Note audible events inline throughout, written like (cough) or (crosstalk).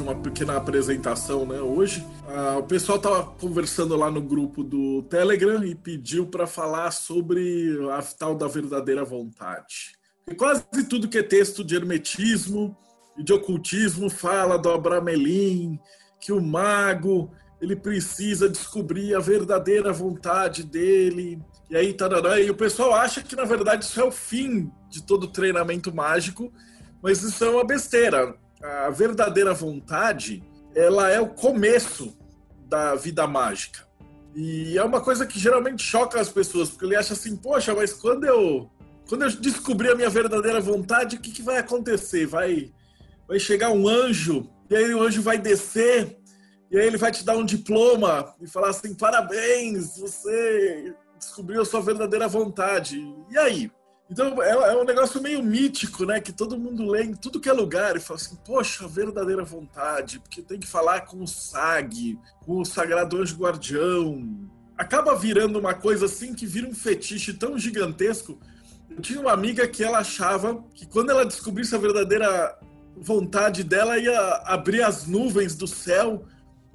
uma pequena apresentação, né? Hoje, ah, o pessoal estava conversando lá no grupo do Telegram e pediu para falar sobre a tal da verdadeira vontade. E quase tudo que é texto de hermetismo e de ocultismo fala do Abramelin, que o mago ele precisa descobrir a verdadeira vontade dele. E aí, tarará, e o pessoal acha que na verdade isso é o fim de todo treinamento mágico, mas isso é uma besteira a verdadeira vontade, ela é o começo da vida mágica. E é uma coisa que geralmente choca as pessoas, porque ele acha assim, poxa, mas quando eu quando eu descobrir a minha verdadeira vontade, o que, que vai acontecer? Vai vai chegar um anjo, e aí o anjo vai descer, e aí ele vai te dar um diploma e falar assim: "Parabéns, você descobriu a sua verdadeira vontade". E aí? Então é, é, um negócio meio mítico, né? Que todo mundo lê em tudo que é lugar e fala assim, poxa, verdadeira vontade, porque tem que falar com o SAG, com o Sagrado Anjo Guardião. Acaba virando uma coisa assim que vira um fetiche tão gigantesco. Eu tinha uma amiga que ela achava que quando ela descobrisse a verdadeira vontade dela, ia abrir as nuvens do céu,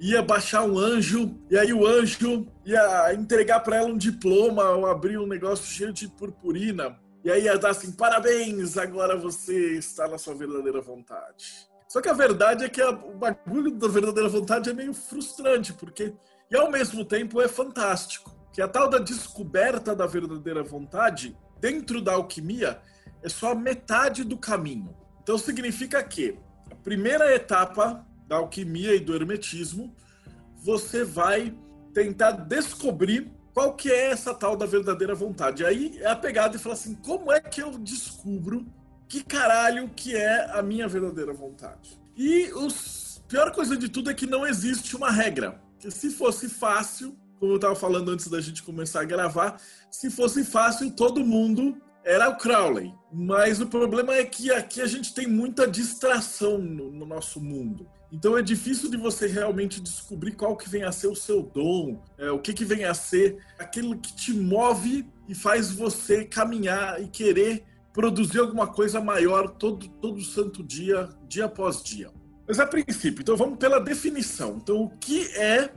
ia baixar um anjo, e aí o anjo ia entregar para ela um diploma ou abrir um negócio cheio de purpurina. E aí ia dar assim: parabéns, agora você está na sua verdadeira vontade. Só que a verdade é que a, o bagulho da verdadeira vontade é meio frustrante, porque. E ao mesmo tempo é fantástico. Que a tal da descoberta da verdadeira vontade, dentro da alquimia, é só metade do caminho. Então significa que a primeira etapa da alquimia e do hermetismo, você vai tentar descobrir qual que é essa tal da verdadeira vontade? Aí é a pegada e fala assim, como é que eu descubro que caralho que é a minha verdadeira vontade? E a pior coisa de tudo é que não existe uma regra. Que se fosse fácil, como eu estava falando antes da gente começar a gravar, se fosse fácil, todo mundo era o Crowley. Mas o problema é que aqui a gente tem muita distração no, no nosso mundo. Então é difícil de você realmente descobrir qual que vem a ser o seu dom, é, o que, que vem a ser aquilo que te move e faz você caminhar e querer produzir alguma coisa maior todo, todo santo dia, dia após dia. Mas a princípio, então vamos pela definição. Então, o que é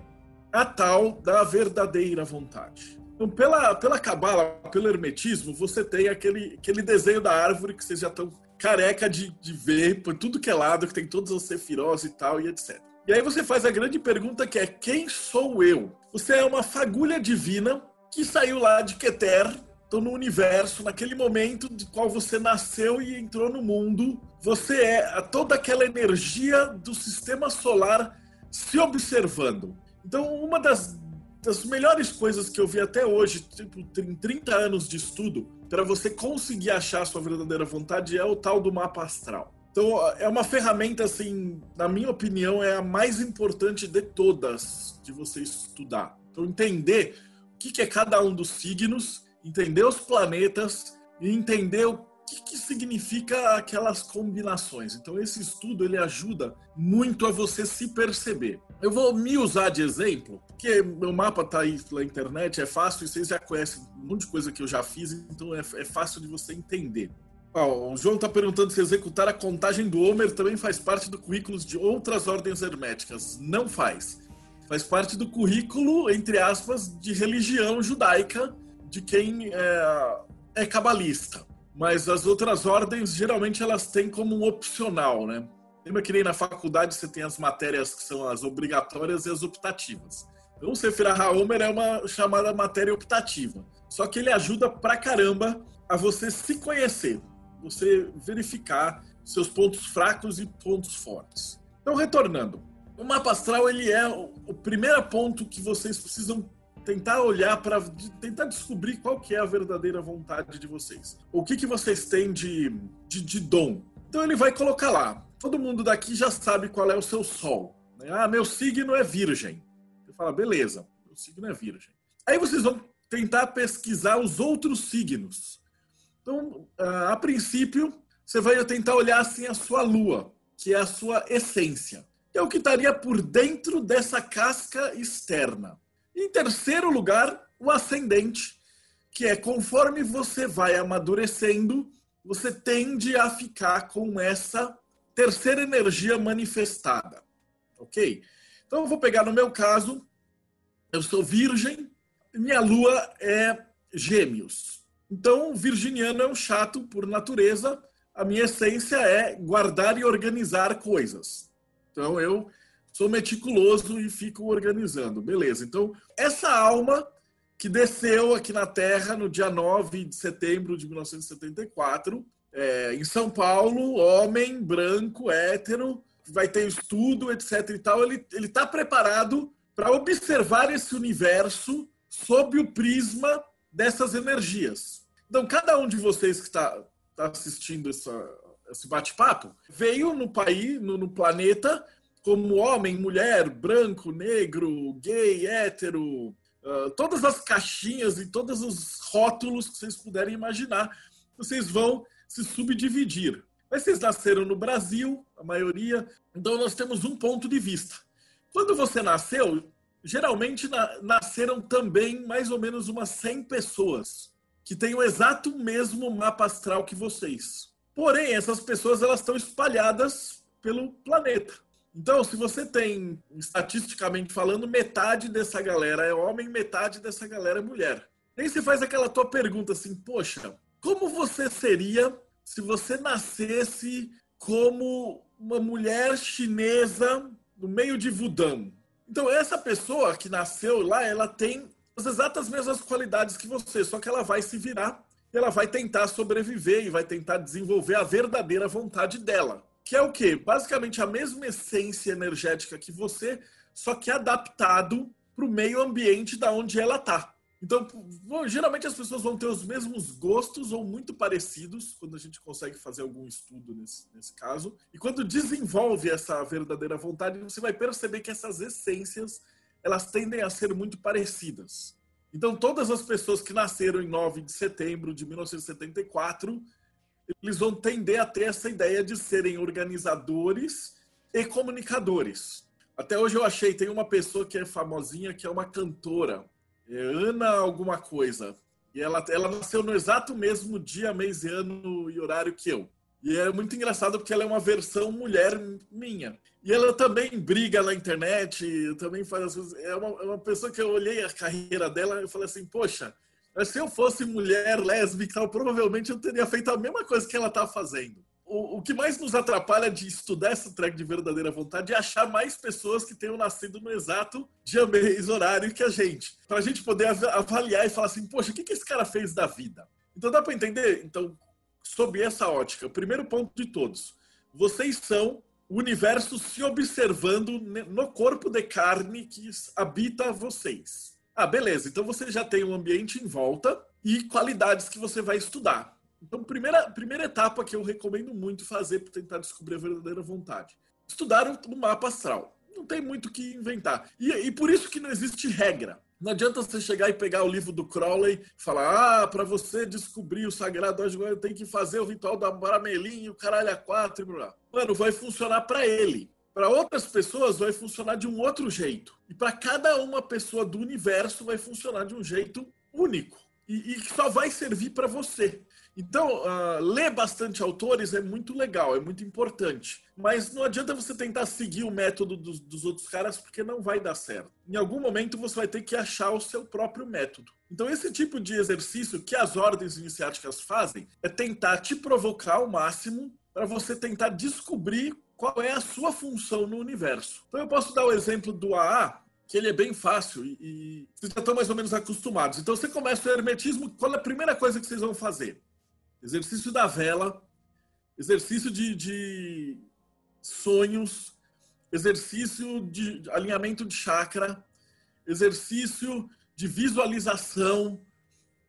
a tal da verdadeira vontade? Então, pela, pela cabala, pelo hermetismo, você tem aquele, aquele desenho da árvore que vocês já estão careca de, de ver por tudo que é lado, que tem todos os sefirós e tal, e etc. E aí você faz a grande pergunta que é: quem sou eu? Você é uma fagulha divina que saiu lá de Keter, então no universo, naquele momento de qual você nasceu e entrou no mundo. Você é toda aquela energia do sistema solar se observando. Então, uma das, das melhores coisas que eu vi até hoje, tipo, em 30 anos de estudo, para você conseguir achar a sua verdadeira vontade é o tal do mapa astral. Então, é uma ferramenta, assim, na minha opinião, é a mais importante de todas de você estudar. Então, entender o que é cada um dos signos, entender os planetas e entender o que, que significa aquelas combinações. Então, esse estudo ele ajuda muito a você se perceber. Eu vou me usar de exemplo, porque meu mapa está aí pela internet, é fácil, e vocês já conhecem um monte de coisa que eu já fiz, então é, é fácil de você entender. o João está perguntando se executar a contagem do Homer também faz parte do currículo de outras ordens herméticas. Não faz. Faz parte do currículo, entre aspas, de religião judaica de quem é, é cabalista mas as outras ordens geralmente elas têm como um opcional, né? Lembra que nem na faculdade você tem as matérias que são as obrigatórias e as optativas. Então, o Sefirah HaOmer é uma chamada matéria optativa. Só que ele ajuda pra caramba a você se conhecer, você verificar seus pontos fracos e pontos fortes. Então, retornando, o mapa astral ele é o primeiro ponto que vocês precisam tentar olhar para tentar descobrir qual que é a verdadeira vontade de vocês. O que, que vocês têm de, de, de dom. Então ele vai colocar lá. Todo mundo daqui já sabe qual é o seu sol. Né? Ah, meu signo é virgem. Você fala, beleza, meu signo é virgem. Aí vocês vão tentar pesquisar os outros signos. Então, a princípio, você vai tentar olhar assim a sua lua, que é a sua essência. É o que estaria por dentro dessa casca externa. Em terceiro lugar, o ascendente, que é conforme você vai amadurecendo, você tende a ficar com essa terceira energia manifestada. Ok? Então eu vou pegar no meu caso, eu sou virgem, minha lua é gêmeos. Então, virginiano é um chato por natureza, a minha essência é guardar e organizar coisas. Então eu sou meticuloso e fico organizando. Beleza. Então, essa alma que desceu aqui na Terra no dia 9 de setembro de 1974, é, em São Paulo, homem, branco, hétero, vai ter estudo, etc. e tal, ele está preparado para observar esse universo sob o prisma dessas energias. Então, cada um de vocês que está tá assistindo essa, esse bate-papo veio no país, no, no planeta, como homem, mulher, branco, negro, gay, hétero, uh, todas as caixinhas e todos os rótulos que vocês puderem imaginar, vocês vão se subdividir. Mas vocês nasceram no Brasil, a maioria, então nós temos um ponto de vista. Quando você nasceu, geralmente na, nasceram também mais ou menos umas 100 pessoas que têm o exato mesmo mapa astral que vocês. Porém, essas pessoas elas estão espalhadas pelo planeta. Então, se você tem, estatisticamente falando, metade dessa galera é homem, metade dessa galera é mulher. Aí você faz aquela tua pergunta assim, poxa, como você seria se você nascesse como uma mulher chinesa no meio de Wudang? Então, essa pessoa que nasceu lá, ela tem as exatas mesmas qualidades que você, só que ela vai se virar, ela vai tentar sobreviver e vai tentar desenvolver a verdadeira vontade dela. Que é o quê? Basicamente a mesma essência energética que você, só que adaptado para o meio ambiente da onde ela está. Então, geralmente as pessoas vão ter os mesmos gostos ou muito parecidos, quando a gente consegue fazer algum estudo nesse, nesse caso. E quando desenvolve essa verdadeira vontade, você vai perceber que essas essências elas tendem a ser muito parecidas. Então, todas as pessoas que nasceram em 9 de setembro de 1974, eles vão tender a ter essa ideia de serem organizadores e comunicadores. Até hoje eu achei, tem uma pessoa que é famosinha, que é uma cantora, é Ana alguma coisa. E ela, ela nasceu no exato mesmo dia, mês e ano e horário que eu. E é muito engraçado porque ela é uma versão mulher minha. E ela também briga na internet, também faz as coisas. É uma, é uma pessoa que eu olhei a carreira dela e falei assim, poxa, se eu fosse mulher lésbica, provavelmente eu teria feito a mesma coisa que ela está fazendo o, o que mais nos atrapalha de estudar essa track de verdadeira vontade é achar mais pessoas que tenham nascido no exato dia, mês, horário que a gente. Para a gente poder avaliar e falar assim, poxa, o que, que esse cara fez da vida? Então dá para entender? Então, sob essa ótica, o primeiro ponto de todos, vocês são o universo se observando no corpo de carne que habita vocês. Ah, beleza. Então você já tem um ambiente em volta e qualidades que você vai estudar. Então, primeira, primeira etapa que eu recomendo muito fazer para tentar descobrir a verdadeira vontade. Estudar o mapa astral. Não tem muito o que inventar. E, e por isso que não existe regra. Não adianta você chegar e pegar o livro do Crowley e falar: ah, para você descobrir o sagrado tem que fazer o ritual da Baramelim e o caralho a quatro. E blá. Mano, vai funcionar para ele. Para outras pessoas vai funcionar de um outro jeito. E para cada uma pessoa do universo vai funcionar de um jeito único. E, e só vai servir para você. Então, uh, ler bastante autores é muito legal, é muito importante. Mas não adianta você tentar seguir o método dos, dos, outros caras, porque não vai dar certo. Em algum momento você vai ter que achar o seu próprio método. Então, esse tipo de exercício que as ordens iniciáticas fazem é tentar te provocar ao máximo para você tentar descobrir qual é a sua função no universo. Então, eu posso dar o exemplo do AA, que ele é bem fácil e, e vocês já estão mais ou menos acostumados. Então, você começa o hermetismo, qual é a primeira coisa que vocês vão fazer? exercício da vela, exercício de, de sonhos, exercício de alinhamento de chakra, exercício de visualização.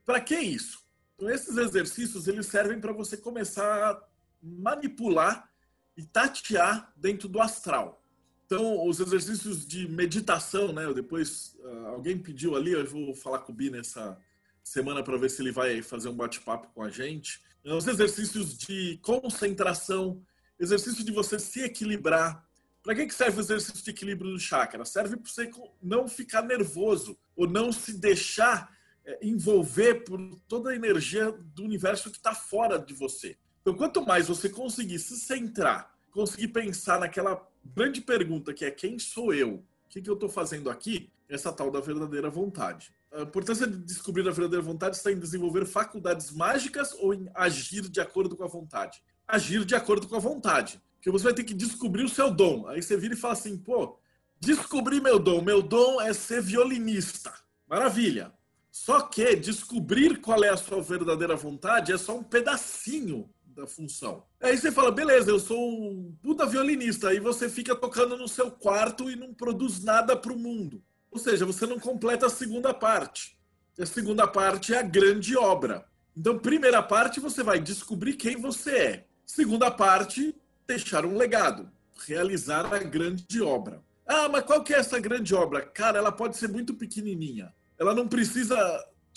Para que isso? Então, esses exercícios eles servem para você começar a manipular e tatear dentro do astral. Então, os exercícios de meditação, né? Depois uh, alguém pediu ali, eu vou falar com o Bi nessa, semana para ver se ele vai fazer um bate-papo com a gente. Os exercícios de concentração, exercício de você se equilibrar. Para que serve o exercício de equilíbrio do chakra? Serve para você não ficar nervoso ou não se deixar é, envolver por toda a energia do universo que está fora de você. Então, quanto mais você conseguir se centrar, conseguir pensar naquela grande pergunta que é quem sou eu? O que, que eu estou fazendo aqui? Essa tal da verdadeira vontade. A importância de descobrir a verdadeira vontade está em desenvolver faculdades mágicas ou em agir de acordo com a vontade? Agir de acordo com a vontade. Porque você vai ter que descobrir o seu dom. Aí você vira e fala assim, pô, descobri meu dom. Meu dom é ser violinista. Maravilha. Só que descobrir qual é a sua verdadeira vontade é só um pedacinho da função. Aí você fala, beleza, eu sou um puta violinista. Aí você fica tocando no seu quarto e não produz nada para o mundo. Ou seja, você não completa a segunda parte. A segunda parte é a grande obra. Então, primeira parte, você vai descobrir quem você é. Segunda parte, deixar um legado, realizar a grande obra. Ah, mas qual que é essa grande obra? Cara, ela pode ser muito pequenininha. Ela não precisa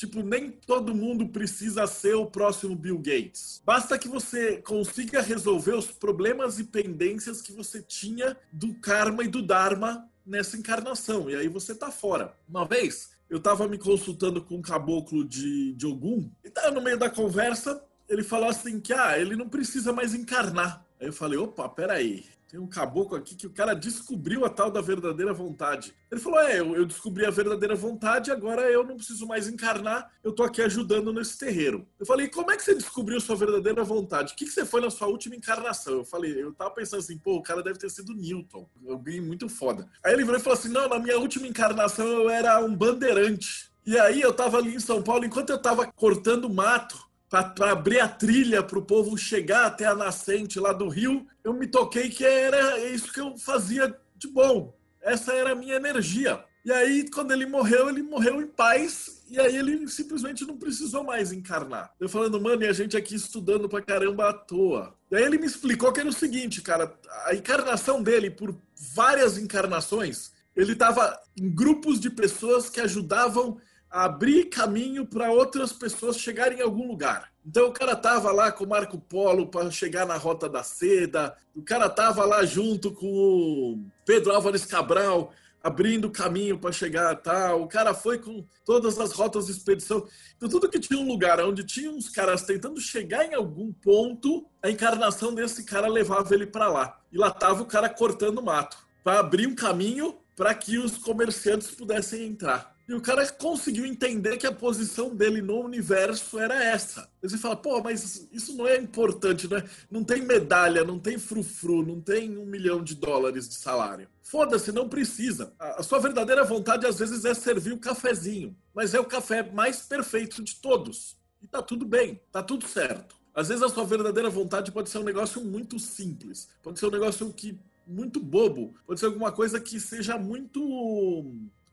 Tipo, nem todo mundo precisa ser o próximo Bill Gates. Basta que você consiga resolver os problemas e pendências que você tinha do karma e do dharma nessa encarnação. E aí você tá fora. Uma vez, eu tava me consultando com um caboclo de, de Ogum, e tava no meio da conversa, ele falou assim que, ah, ele não precisa mais encarnar. Aí eu falei, opa, peraí, tem um caboclo aqui que o cara descobriu a tal da verdadeira vontade. Ele falou: É, eu, descobri a verdadeira vontade, agora eu não preciso mais encarnar, eu tô aqui ajudando nesse terreiro. Eu falei: Como é que você descobriu sua verdadeira vontade? O que, que você foi na sua última encarnação? Eu falei: Eu tava pensando assim, pô, o cara deve ter sido Newton, alguém muito foda. Aí ele virou e falou assim: Não, na minha última encarnação eu era um bandeirante. E aí eu tava ali em São Paulo, enquanto eu tava cortando mato, para abrir a trilha para o povo chegar até a nascente lá do rio, eu me toquei que era isso que eu fazia de bom. Essa era a minha energia. E aí, quando ele morreu, ele morreu em paz, e aí ele simplesmente não precisou mais encarnar. Eu falando, mano, e a gente aqui estudando pra caramba à toa. E aí ele me explicou que era o seguinte, cara, a encarnação dele, por várias encarnações, ele estava em grupos de pessoas que ajudavam abrir caminho para outras pessoas chegarem em algum lugar. Então o cara tava lá com o Marco Polo para chegar na Rota da Seda, o cara tava lá junto com o Pedro Álvares Cabral abrindo caminho para chegar tal. O cara foi com todas as rotas de expedição. Então tudo que tinha um lugar onde tinha uns caras tentando chegar em algum ponto, a encarnação desse cara levava ele para lá. E lá tava o cara cortando mato para abrir um caminho para que os comerciantes pudessem entrar. E o cara conseguiu entender que a posição dele no universo era essa. Você fala, pô, mas isso não é importante, né? Não tem medalha, não tem frufru, não tem um milhão de dólares de salário. Foda-se, não precisa. A sua verdadeira vontade às vezes é servir o cafezinho, mas é o café mais perfeito de todos. E tá tudo bem, tá tudo certo. Às vezes a sua verdadeira vontade pode ser um negócio muito simples, pode ser um negócio que muito bobo, pode ser alguma coisa que seja muito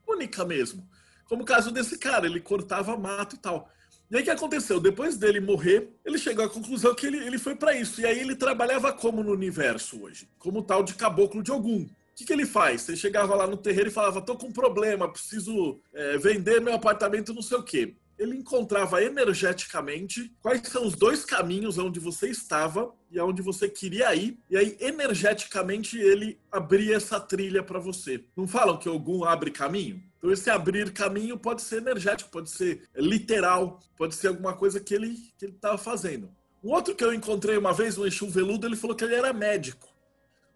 única mesmo. Como o caso desse cara, ele cortava mato e tal. E aí o que aconteceu? Depois dele morrer, ele chegou à conclusão que ele, ele foi para isso. E aí ele trabalhava como no universo hoje? Como tal de caboclo de algum. O que, que ele faz? Você chegava lá no terreiro e falava: tô com um problema, preciso é, vender meu apartamento, não sei o quê ele encontrava energeticamente quais são os dois caminhos onde você estava e aonde você queria ir, e aí energeticamente ele abria essa trilha para você. Não falam que algum abre caminho? Então esse abrir caminho pode ser energético, pode ser literal, pode ser alguma coisa que ele que ele estava fazendo. Um outro que eu encontrei uma vez, um Exu Veludo, ele falou que ele era médico.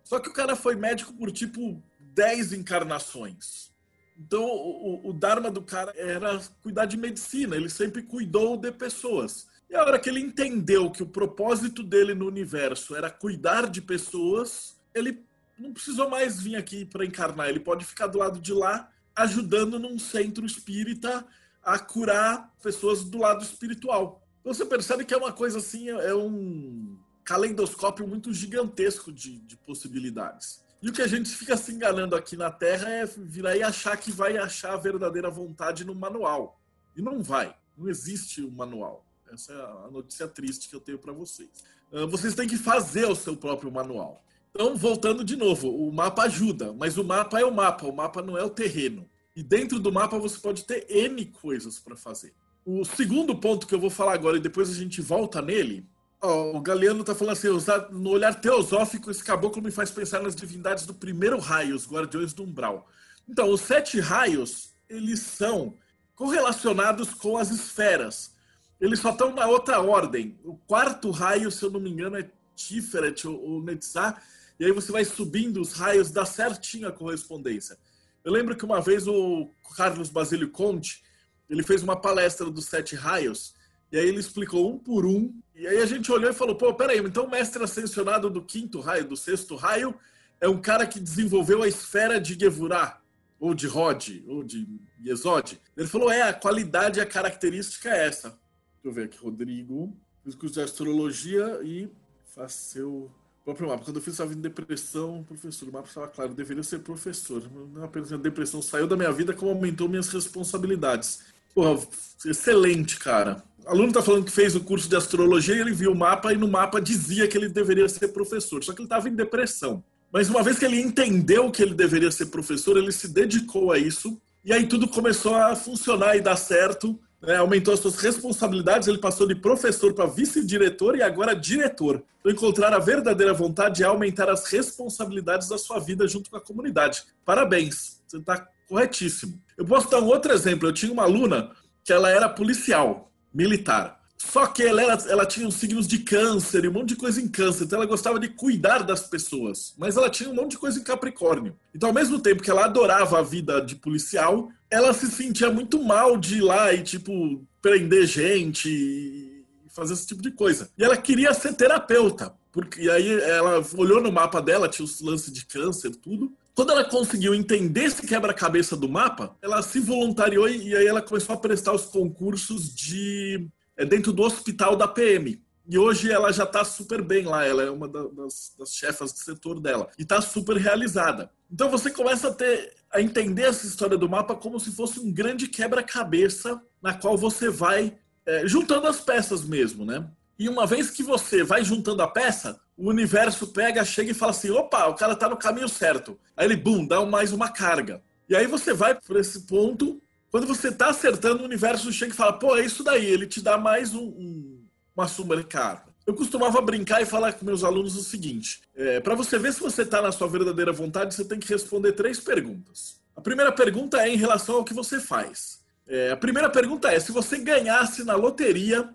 Só que o cara foi médico por tipo 10 encarnações. Então, o, o Dharma do cara era cuidar de medicina, ele sempre cuidou de pessoas. E a hora que ele entendeu que o propósito dele no universo era cuidar de pessoas, ele não precisou mais vir aqui para encarnar, ele pode ficar do lado de lá, ajudando num centro espírita a curar pessoas do lado espiritual. Então você percebe que é uma coisa assim, é um calendoscópio muito gigantesco de, de possibilidades. E o que a gente fica se enganando aqui na Terra é virar e achar que vai achar a verdadeira vontade no manual. E não vai. Não existe um manual. Essa é a notícia triste que eu tenho para vocês. Ah, vocês têm que fazer o seu próprio manual. Então, voltando de novo, o mapa ajuda, mas o mapa é o mapa, o mapa não é o terreno. E dentro do mapa você pode ter N coisas para fazer. O segundo ponto que eu vou falar agora e depois a gente volta nele. Ó, o Galeano está falando assim: no olhar teosófico, esse caboclo me faz pensar nas divindades do primeiro raio, os guardiões do umbral. Então, os sete raios, eles são correlacionados com as esferas. Eles só estão na outra ordem. O quarto raio, se eu não me engano, é Tiferet ou Netzah, e aí você vai subindo os raios, dá certinho a correspondência. Eu lembro que uma vez o Carlos Basílio Conte, ele fez uma palestra dos sete raios, e aí ele explicou um por um, e aí a gente olhou e falou, pô, peraí, então o mestre ascensionado do quinto raio, do sexto raio, é um cara que desenvolveu a esfera de Gevurah, ou de Rod, ou de Yesod. Ele falou, é, a qualidade, a característica é essa. Deixa eu ver aqui, Rodrigo, curso de astrologia e faço próprio mapa. Quando eu fiz, estava em depressão, professor. O mapa estava claro, eu deveria ser professor. Não apenas a depressão saiu da minha vida, como aumentou minhas responsabilidades. Porra, excelente, cara. O aluno está falando que fez o curso de astrologia e ele viu o mapa e no mapa dizia que ele deveria ser professor, só que ele estava em depressão. Mas uma vez que ele entendeu que ele deveria ser professor, ele se dedicou a isso e aí tudo começou a funcionar e dar certo né, aumentou as suas responsabilidades, ele passou de professor para vice-diretor e agora diretor. Então, encontrar a verdadeira vontade é aumentar as responsabilidades da sua vida junto com a comunidade. Parabéns, você está corretíssimo. Eu posso dar um outro exemplo. Eu tinha uma aluna que ela era policial, militar. Só que ela, era, ela tinha uns signos de câncer e um monte de coisa em câncer, então ela gostava de cuidar das pessoas, mas ela tinha um monte de coisa em Capricórnio. Então, ao mesmo tempo que ela adorava a vida de policial, ela se sentia muito mal de ir lá e, tipo, prender gente e fazer esse tipo de coisa. E ela queria ser terapeuta, porque aí ela olhou no mapa dela, tinha os lances de câncer, tudo. Quando ela conseguiu entender esse quebra-cabeça do mapa, ela se voluntariou e aí ela começou a prestar os concursos de é dentro do hospital da PM. E hoje ela já está super bem lá, ela é uma das, das chefas do setor dela. E está super realizada. Então você começa a ter a entender essa história do mapa como se fosse um grande quebra-cabeça na qual você vai é, juntando as peças mesmo, né? E uma vez que você vai juntando a peça, o universo pega, chega e fala assim: opa, o cara está no caminho certo. Aí ele, bum, dá mais uma carga. E aí você vai por esse ponto quando você está acertando, o universo chega e fala, pô, é isso daí, ele te dá mais um, um, uma suma de carga. Eu costumava brincar e falar com meus alunos o seguinte: é, para você ver se você está na sua verdadeira vontade, você tem que responder três perguntas. A primeira pergunta é em relação ao que você faz. É, a primeira pergunta é: se você ganhasse na loteria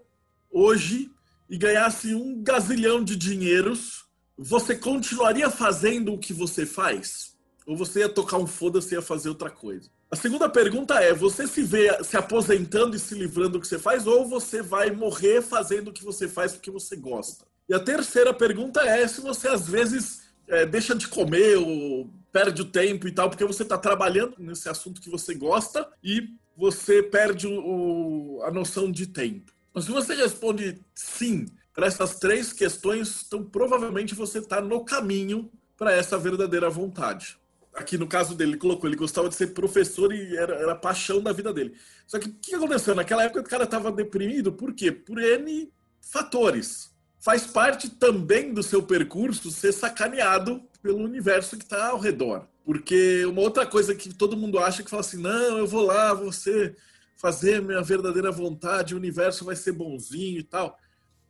hoje e ganhasse um gazilhão de dinheiros, você continuaria fazendo o que você faz? Ou você ia tocar um foda-se e ia fazer outra coisa? A segunda pergunta é: você se vê se aposentando e se livrando do que você faz, ou você vai morrer fazendo o que você faz porque você gosta? E a terceira pergunta é se você às vezes é, deixa de comer ou perde o tempo e tal, porque você está trabalhando nesse assunto que você gosta e você perde o, a noção de tempo. Então, se você responde sim para essas três questões, então provavelmente você está no caminho para essa verdadeira vontade aqui no caso dele, ele colocou, ele gostava de ser professor e era, era a paixão da vida dele. Só que o que aconteceu? Naquela época o cara estava deprimido, por quê? Por N fatores. Faz parte também do seu percurso ser sacaneado pelo universo que está ao redor. Porque uma outra coisa que todo mundo acha que fala assim: não, eu vou lá, você fazer minha verdadeira vontade, o universo vai ser bonzinho e tal.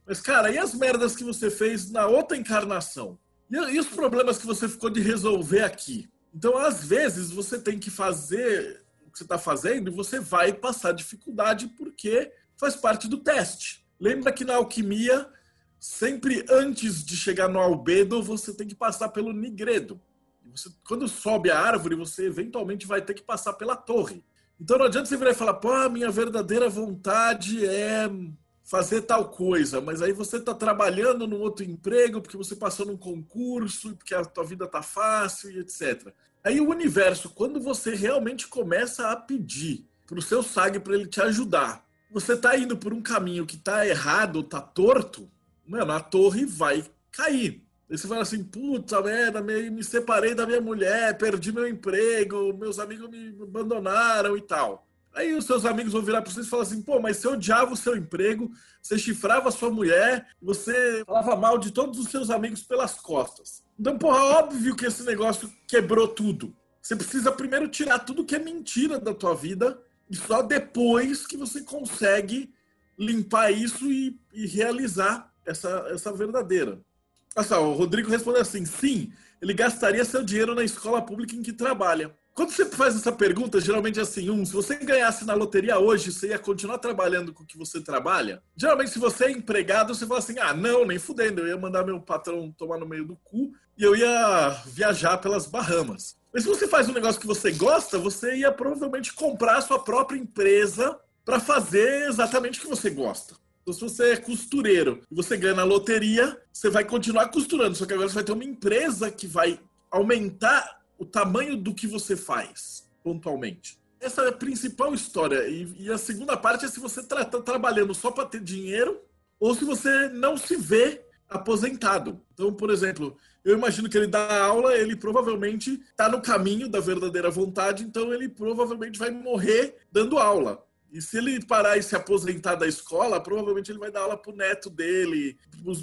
Mas, cara, e as merdas que você fez na outra encarnação? E, e os problemas que você ficou de resolver aqui? Então, às vezes, você tem que fazer o que você está fazendo e você vai passar dificuldade porque faz parte do teste. Lembra que na alquimia, sempre antes de chegar no albedo, você tem que passar pelo nigredo. Você, quando sobe a árvore, você eventualmente vai ter que passar pela torre. Então não adianta você virar e falar, pô, minha verdadeira vontade é fazer tal coisa, mas aí você está trabalhando num outro emprego porque você passou num concurso, porque a tua vida tá fácil e etc. Aí o universo, quando você realmente começa a pedir para o seu SAG para ele te ajudar, você está indo por um caminho que está errado, está torto, mano, a torre vai cair. Aí você fala assim, puta merda, me, me separei da minha mulher, perdi meu emprego, meus amigos me abandonaram e tal. Aí os seus amigos vão virar para vocês e falar assim: pô, mas você odiava o seu emprego, você chifrava a sua mulher, você falava mal de todos os seus amigos pelas costas. Então, porra, óbvio que esse negócio quebrou tudo. Você precisa primeiro tirar tudo que é mentira da tua vida E só depois que você consegue limpar isso e, e realizar essa, essa verdadeira. Olha o Rodrigo respondeu assim: sim, ele gastaria seu dinheiro na escola pública em que trabalha. Quando você faz essa pergunta, geralmente é assim: um, se você ganhasse na loteria hoje, você ia continuar trabalhando com o que você trabalha? Geralmente, se você é empregado, você fala assim: ah, não, nem fudendo, eu ia mandar meu patrão tomar no meio do cu e eu ia viajar pelas Bahamas. Mas se você faz um negócio que você gosta, você ia provavelmente comprar a sua própria empresa para fazer exatamente o que você gosta. Então, se você é costureiro e você ganha na loteria, você vai continuar costurando, só que agora você vai ter uma empresa que vai aumentar o tamanho do que você faz, pontualmente. Essa é a principal história. E, e a segunda parte é se você está tá trabalhando só para ter dinheiro ou se você não se vê aposentado. Então, por exemplo, eu imagino que ele dá aula, ele provavelmente está no caminho da verdadeira vontade, então ele provavelmente vai morrer dando aula. E se ele parar e se aposentar da escola, provavelmente ele vai dar aula para o neto dele,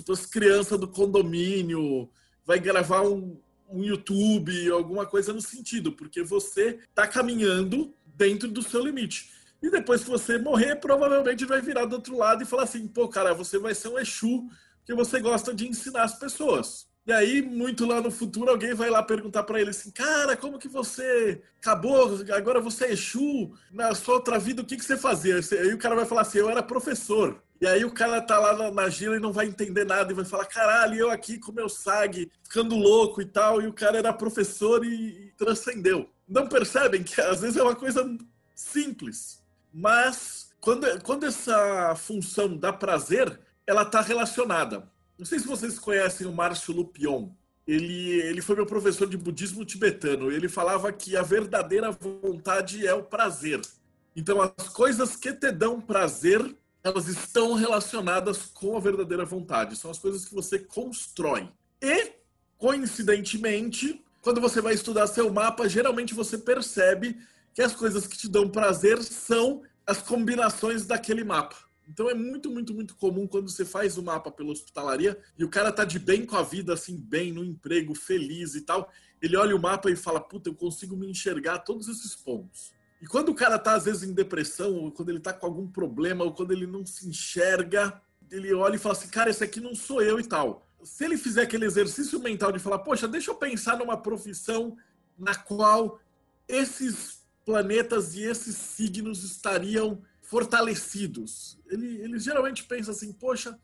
para as crianças do condomínio, vai gravar um, um YouTube, alguma coisa no sentido, porque você está caminhando dentro do seu limite. E depois que você morrer, provavelmente vai virar do outro lado e falar assim: pô, cara, você vai ser um Exu, porque você gosta de ensinar as pessoas. E aí, muito lá no futuro, alguém vai lá perguntar para ele assim: Cara, como que você acabou? Agora você é Exu? Na sua outra vida, o que, que você fazia? Aí o cara vai falar assim: Eu era professor. E aí o cara tá lá na, na gira e não vai entender nada e vai falar: Caralho, eu aqui com meu SAG, ficando louco e tal. E o cara era professor e, e transcendeu. Não percebem que às vezes é uma coisa simples, mas quando, quando essa função dá prazer, ela tá relacionada. Não sei se vocês conhecem o Márcio Lupion. Ele, ele foi meu professor de budismo tibetano. Ele falava que a verdadeira vontade é o prazer. Então, as coisas que te dão prazer, elas estão relacionadas com a verdadeira vontade. São as coisas que você constrói. E, coincidentemente, quando você vai estudar seu mapa, geralmente você percebe que as coisas que te dão prazer são as combinações daquele mapa. Então é muito, muito, muito comum quando você faz o mapa pela hospitalaria e o cara tá de bem com a vida, assim, bem no emprego, feliz e tal. Ele olha o mapa e fala: Puta, eu consigo me enxergar todos esses pontos. E quando o cara tá, às vezes, em depressão, ou quando ele tá com algum problema, ou quando ele não se enxerga, ele olha e fala assim: Cara, esse aqui não sou eu e tal. Se ele fizer aquele exercício mental de falar: Poxa, deixa eu pensar numa profissão na qual esses planetas e esses signos estariam fortalecidos. Ele, ele geralmente pensa assim, poxa,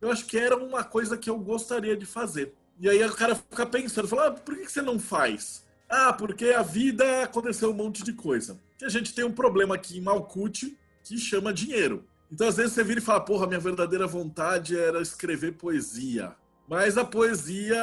eu acho que era uma coisa que eu gostaria de fazer. E aí o cara fica pensando, fala, ah, por que você não faz? Ah, porque a vida aconteceu um monte de coisa. Que a gente tem um problema aqui em Malkuth que chama dinheiro. Então, às vezes, você vira e fala, porra, minha verdadeira vontade era escrever poesia. Mas a poesia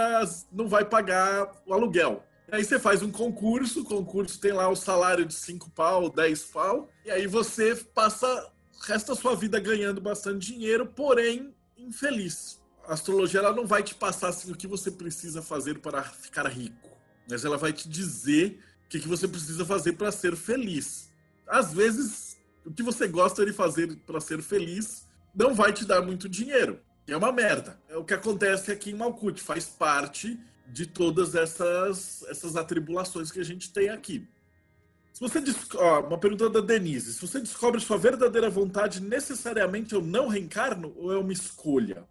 não vai pagar o aluguel. Aí você faz um concurso, o concurso tem lá o salário de 5 pau, 10 pau, e aí você passa resta a sua vida ganhando bastante dinheiro, porém infeliz. A astrologia ela não vai te passar assim, o que você precisa fazer para ficar rico, mas ela vai te dizer o que, que você precisa fazer para ser feliz. Às vezes, o que você gosta de fazer para ser feliz não vai te dar muito dinheiro. É uma merda. É o que acontece aqui em Malkuth, faz parte de todas essas, essas atribulações que a gente tem aqui. Se você ó, uma pergunta da Denise: se você descobre sua verdadeira vontade, necessariamente eu não reencarno ou é uma escolha?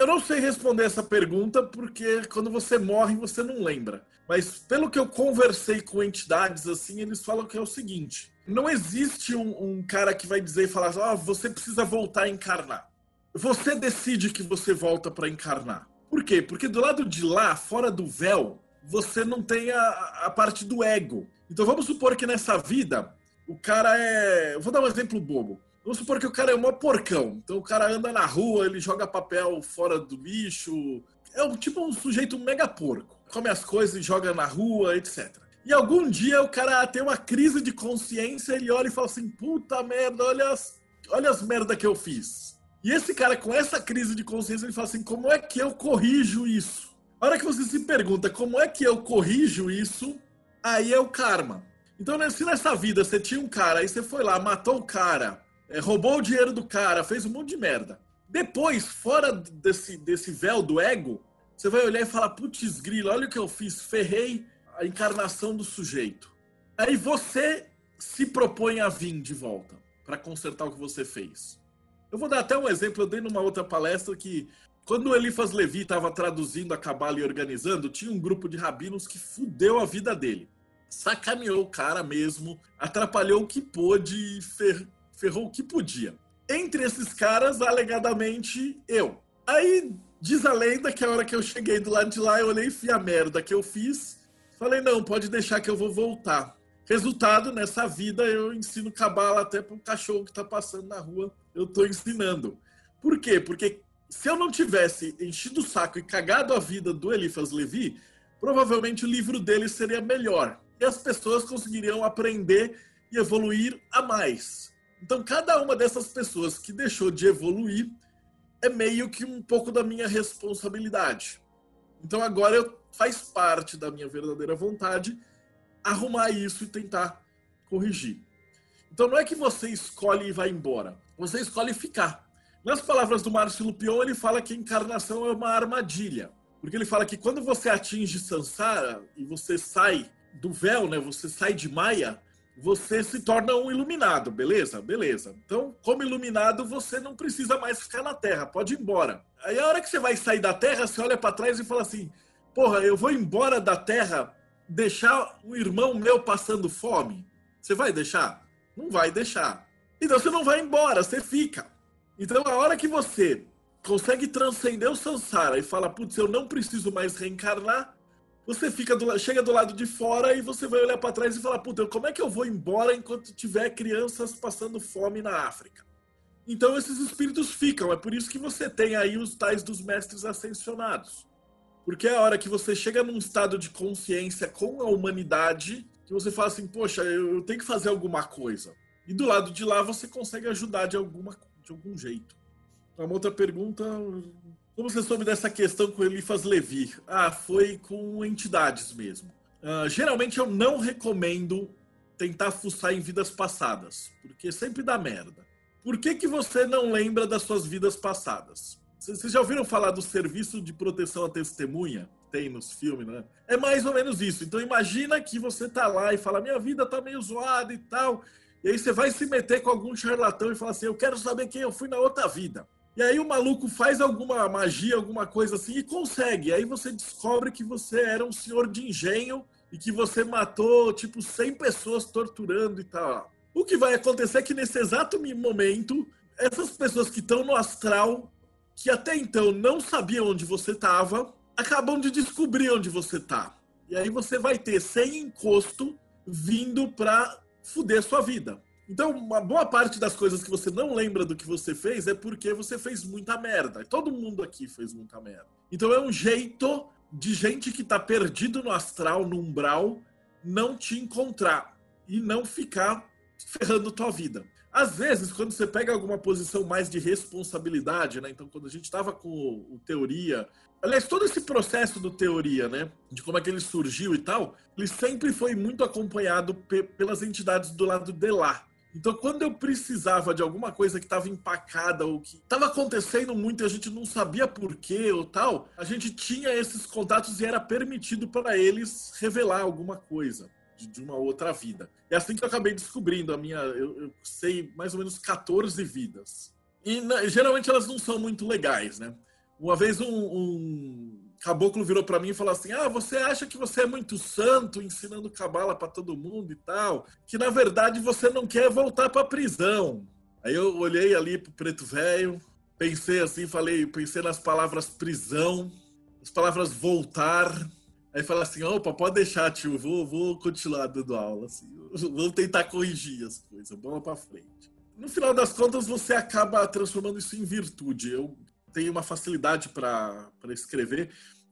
Eu não sei responder essa pergunta porque quando você morre você não lembra. Mas pelo que eu conversei com entidades assim, eles falam que é o seguinte: não existe um, um cara que vai dizer e falar, ah, você precisa voltar a encarnar. Você decide que você volta para encarnar. Por quê? Porque do lado de lá, fora do véu, você não tem a, a parte do ego. Então vamos supor que nessa vida o cara é. Eu vou dar um exemplo bobo. Vamos supor que o cara é um porcão. Então o cara anda na rua, ele joga papel fora do lixo. É um, tipo um sujeito mega porco. Come as coisas e joga na rua, etc. E algum dia o cara tem uma crise de consciência, ele olha e fala assim: puta merda, olha as, olha as merda que eu fiz. E esse cara, com essa crise de consciência, ele fala assim: como é que eu corrijo isso? A hora que você se pergunta como é que eu corrijo isso, aí é o karma. Então, se nessa vida você tinha um cara, aí você foi lá, matou o cara, é, roubou o dinheiro do cara, fez um monte de merda. Depois, fora desse, desse véu do ego, você vai olhar e falar: putz, grilo, olha o que eu fiz, ferrei a encarnação do sujeito. Aí você se propõe a vir de volta para consertar o que você fez. Eu vou dar até um exemplo, eu dei numa outra palestra que quando o Elifas Levi estava traduzindo a Cabala e organizando, tinha um grupo de rabinos que fudeu a vida dele. Sacaneou o cara mesmo, atrapalhou o que pôde fer ferrou o que podia. Entre esses caras, alegadamente, eu. Aí diz a lenda que a hora que eu cheguei do lado de lá, eu olhei e vi a merda que eu fiz. Falei, não, pode deixar que eu vou voltar. Resultado, nessa vida, eu ensino cabala até para um cachorro que está passando na rua. Eu estou ensinando. Por quê? Porque se eu não tivesse enchido o saco e cagado a vida do Elifas Levi, provavelmente o livro dele seria melhor. E as pessoas conseguiriam aprender e evoluir a mais. Então, cada uma dessas pessoas que deixou de evoluir é meio que um pouco da minha responsabilidade. Então, agora eu, faz parte da minha verdadeira vontade arrumar isso e tentar corrigir. Então, não é que você escolhe e vai embora, você escolhe ficar. Nas palavras do Márcio Lupion, ele fala que a encarnação é uma armadilha. Porque ele fala que quando você atinge Sansara e você sai do véu, né, você sai de Maia, você se torna um iluminado, beleza? Beleza. Então, como iluminado, você não precisa mais ficar na Terra, pode ir embora. Aí a hora que você vai sair da Terra, você olha para trás e fala assim: "Porra, eu vou embora da Terra, deixar um irmão meu passando fome?" Você vai deixar? Não vai deixar. Então você não vai embora, você fica. Então, a hora que você consegue transcender o samsara e fala, putz, eu não preciso mais reencarnar, você fica do, chega do lado de fora e você vai olhar para trás e falar, putz, como é que eu vou embora enquanto tiver crianças passando fome na África? Então esses espíritos ficam, é por isso que você tem aí os tais dos mestres ascensionados. Porque é a hora que você chega num estado de consciência com a humanidade, que você fala assim, poxa, eu tenho que fazer alguma coisa. E do lado de lá você consegue ajudar de alguma de algum jeito. Uma outra pergunta: como você soube dessa questão com Elifas Levi? Ah, foi com entidades mesmo. Uh, geralmente eu não recomendo tentar fuçar em vidas passadas, porque sempre dá merda. Por que, que você não lembra das suas vidas passadas? Vocês já ouviram falar do serviço de proteção à testemunha? Tem nos filmes, né? É mais ou menos isso. Então imagina que você tá lá e fala: minha vida tá meio zoada e tal. E aí você vai se meter com algum charlatão e fala assim: Eu quero saber quem eu fui na outra vida. E aí o maluco faz alguma magia, alguma coisa assim e consegue. Aí você descobre que você era um senhor de engenho e que você matou, tipo, 100 pessoas torturando e tal. O que vai acontecer é que nesse exato momento, essas pessoas que estão no astral, que até então não sabiam onde você estava, acabam de descobrir onde você está. E aí você vai ter, sem encosto, vindo para fuder sua vida. Então, uma boa parte das coisas que você não lembra do que você fez é porque você fez muita merda. Todo mundo aqui fez muita merda. Então, é um jeito de gente que tá perdido no astral, no umbral, não te encontrar e não ficar ferrando tua vida. Às vezes, quando você pega alguma posição mais de responsabilidade, né? Então, quando a gente estava com o, o teoria Aliás, todo esse processo do teoria, né, de como é que ele surgiu e tal, ele sempre foi muito acompanhado pe pelas entidades do lado de lá. Então, quando eu precisava de alguma coisa que estava empacada ou que estava acontecendo muito e a gente não sabia por quê ou tal, a gente tinha esses contatos e era permitido para eles revelar alguma coisa de, de uma outra vida. É assim que eu acabei descobrindo a minha. Eu, eu sei mais ou menos 14 vidas. E na, geralmente elas não são muito legais, né? Uma vez um, um caboclo virou para mim e falou assim: Ah, você acha que você é muito santo ensinando cabala para todo mundo e tal? Que na verdade você não quer voltar para a prisão. Aí eu olhei ali pro preto velho, pensei assim, falei, pensei nas palavras prisão, as palavras voltar. Aí falei assim: opa, pode deixar, tio, vou, vou continuar dando aula. Assim, (laughs) vou tentar corrigir as coisas, vamos para frente. No final das contas, você acaba transformando isso em virtude. Eu tenho uma facilidade para escrever.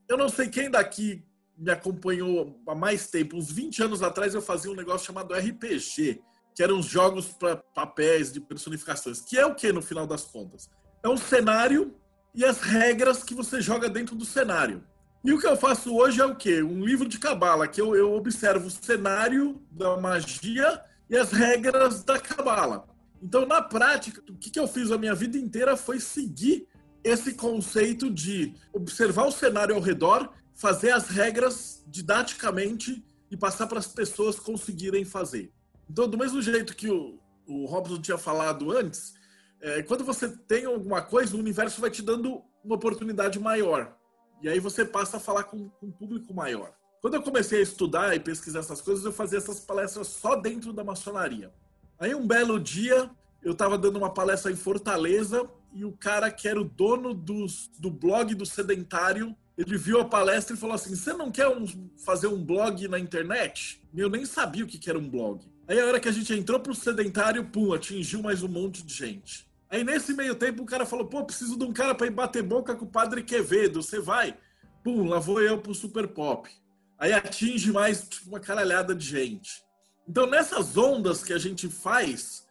Eu não sei quem daqui me acompanhou há mais tempo. Uns 20 anos atrás eu fazia um negócio chamado RPG, que eram os jogos para papéis de personificações. Que é o que no final das contas? É um cenário e as regras que você joga dentro do cenário. E o que eu faço hoje é o quê? Um livro de cabala, que eu, eu observo o cenário da magia e as regras da cabala. Então, na prática, o que, que eu fiz a minha vida inteira foi seguir esse conceito de observar o cenário ao redor, fazer as regras didaticamente e passar para as pessoas conseguirem fazer. Então, do mesmo jeito que o, o Robson tinha falado antes, é, quando você tem alguma coisa, o universo vai te dando uma oportunidade maior. E aí você passa a falar com, com um público maior. Quando eu comecei a estudar e pesquisar essas coisas, eu fazia essas palestras só dentro da maçonaria. Aí um belo dia, eu estava dando uma palestra em Fortaleza e o cara que era o dono dos, do blog do sedentário, ele viu a palestra e falou assim: Você não quer um, fazer um blog na internet? Eu nem sabia o que, que era um blog. Aí a hora que a gente entrou pro sedentário, pum, atingiu mais um monte de gente. Aí nesse meio tempo o cara falou: pô, preciso de um cara para ir bater boca com o padre Quevedo, você vai? Pum, lá vou eu pro Super Pop. Aí atinge mais tipo, uma caralhada de gente. Então nessas ondas que a gente faz,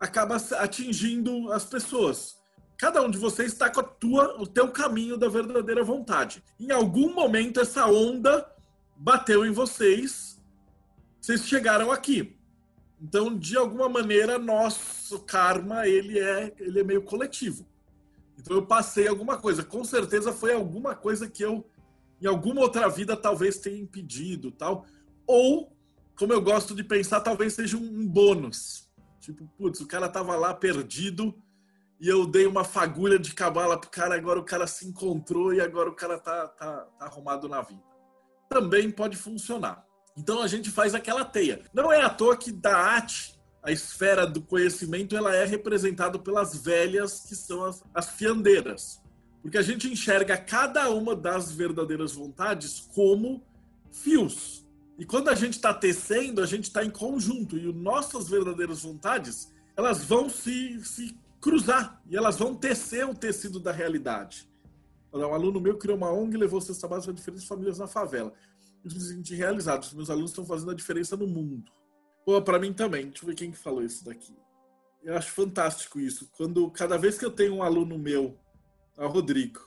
acaba atingindo as pessoas. Cada um de vocês está com a tua, o teu caminho da verdadeira vontade. Em algum momento essa onda bateu em vocês, vocês chegaram aqui. Então, de alguma maneira, nosso karma ele é, ele é meio coletivo. Então, eu passei alguma coisa. Com certeza foi alguma coisa que eu, em alguma outra vida, talvez tenha impedido, tal. Ou, como eu gosto de pensar, talvez seja um, bônus. Tipo, putz, o cara tava lá perdido e eu dei uma fagulha de cabala pro cara, agora o cara se encontrou e agora o cara tá, tá, tá arrumado na vida. Também pode funcionar. Então a gente faz aquela teia. Não é à toa que da arte, a esfera do conhecimento, ela é representada pelas velhas, que são as, as fiandeiras. Porque a gente enxerga cada uma das verdadeiras vontades como fios. E quando a gente está tecendo, a gente está em conjunto. E nossas verdadeiras vontades, elas vão se, se cruzar. E elas vão tecer o tecido da realidade. Um aluno meu criou uma ONG e levou cesta básica para diferentes famílias na favela eu me senti realizado. Os meus alunos estão fazendo a diferença no mundo. Pô, para mim também. Deixa eu ver quem que falou isso daqui. Eu acho fantástico isso. Quando cada vez que eu tenho um aluno meu, é o Rodrigo.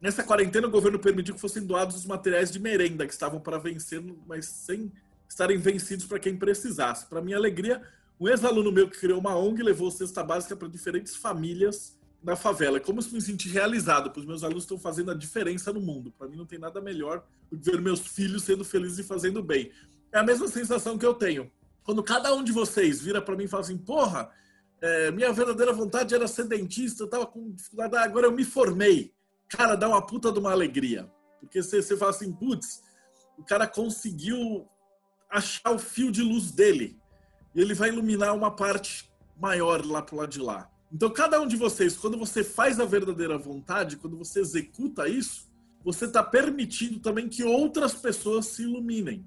Nessa quarentena, o governo permitiu que fossem doados os materiais de merenda que estavam para vencer, mas sem estarem vencidos para quem precisasse. Para minha alegria, um ex-aluno meu que criou uma ONG levou cesta básica para diferentes famílias na favela. É como se me sentir realizado, pois meus alunos estão fazendo a diferença no mundo. Para mim não tem nada melhor do que ver meus filhos sendo felizes e fazendo bem. É a mesma sensação que eu tenho. Quando cada um de vocês vira para mim e fala assim, porra, é, minha verdadeira vontade era ser dentista, eu tava com dificuldade, agora eu me formei. Cara, dá uma puta de uma alegria. Porque você, você fala assim, putz, o cara conseguiu achar o fio de luz dele. E ele vai iluminar uma parte maior lá pro lado de lá. Então, cada um de vocês, quando você faz a verdadeira vontade, quando você executa isso, você está permitindo também que outras pessoas se iluminem.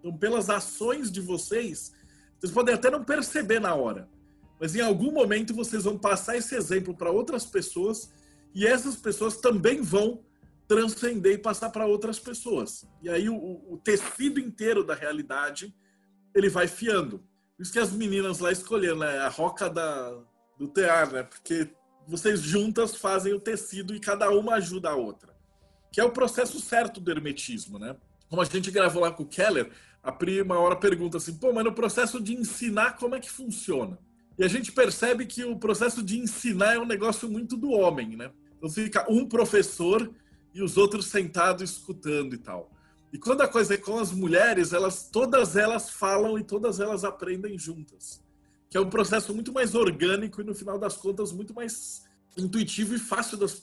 Então, pelas ações de vocês, vocês podem até não perceber na hora, mas em algum momento vocês vão passar esse exemplo para outras pessoas e essas pessoas também vão transcender e passar para outras pessoas. E aí o, o, tecido inteiro da realidade ele vai fiando. Por isso que as meninas lá escolheram né? a roca da, do tear, né? Porque vocês juntas fazem o tecido e cada uma ajuda a outra. Que é o processo certo do hermetismo, né? Como a gente gravou lá com o Keller, a Pri uma hora pergunta assim, pô, mas no processo de ensinar, como é que funciona? E a gente percebe que o processo de ensinar é um negócio muito do homem, né? Então fica um professor e os outros sentados escutando e tal. E quando a coisa é com as mulheres, elas todas elas falam e todas elas aprendem juntas que é um processo muito mais orgânico e, no final das contas, muito mais intuitivo e fácil das,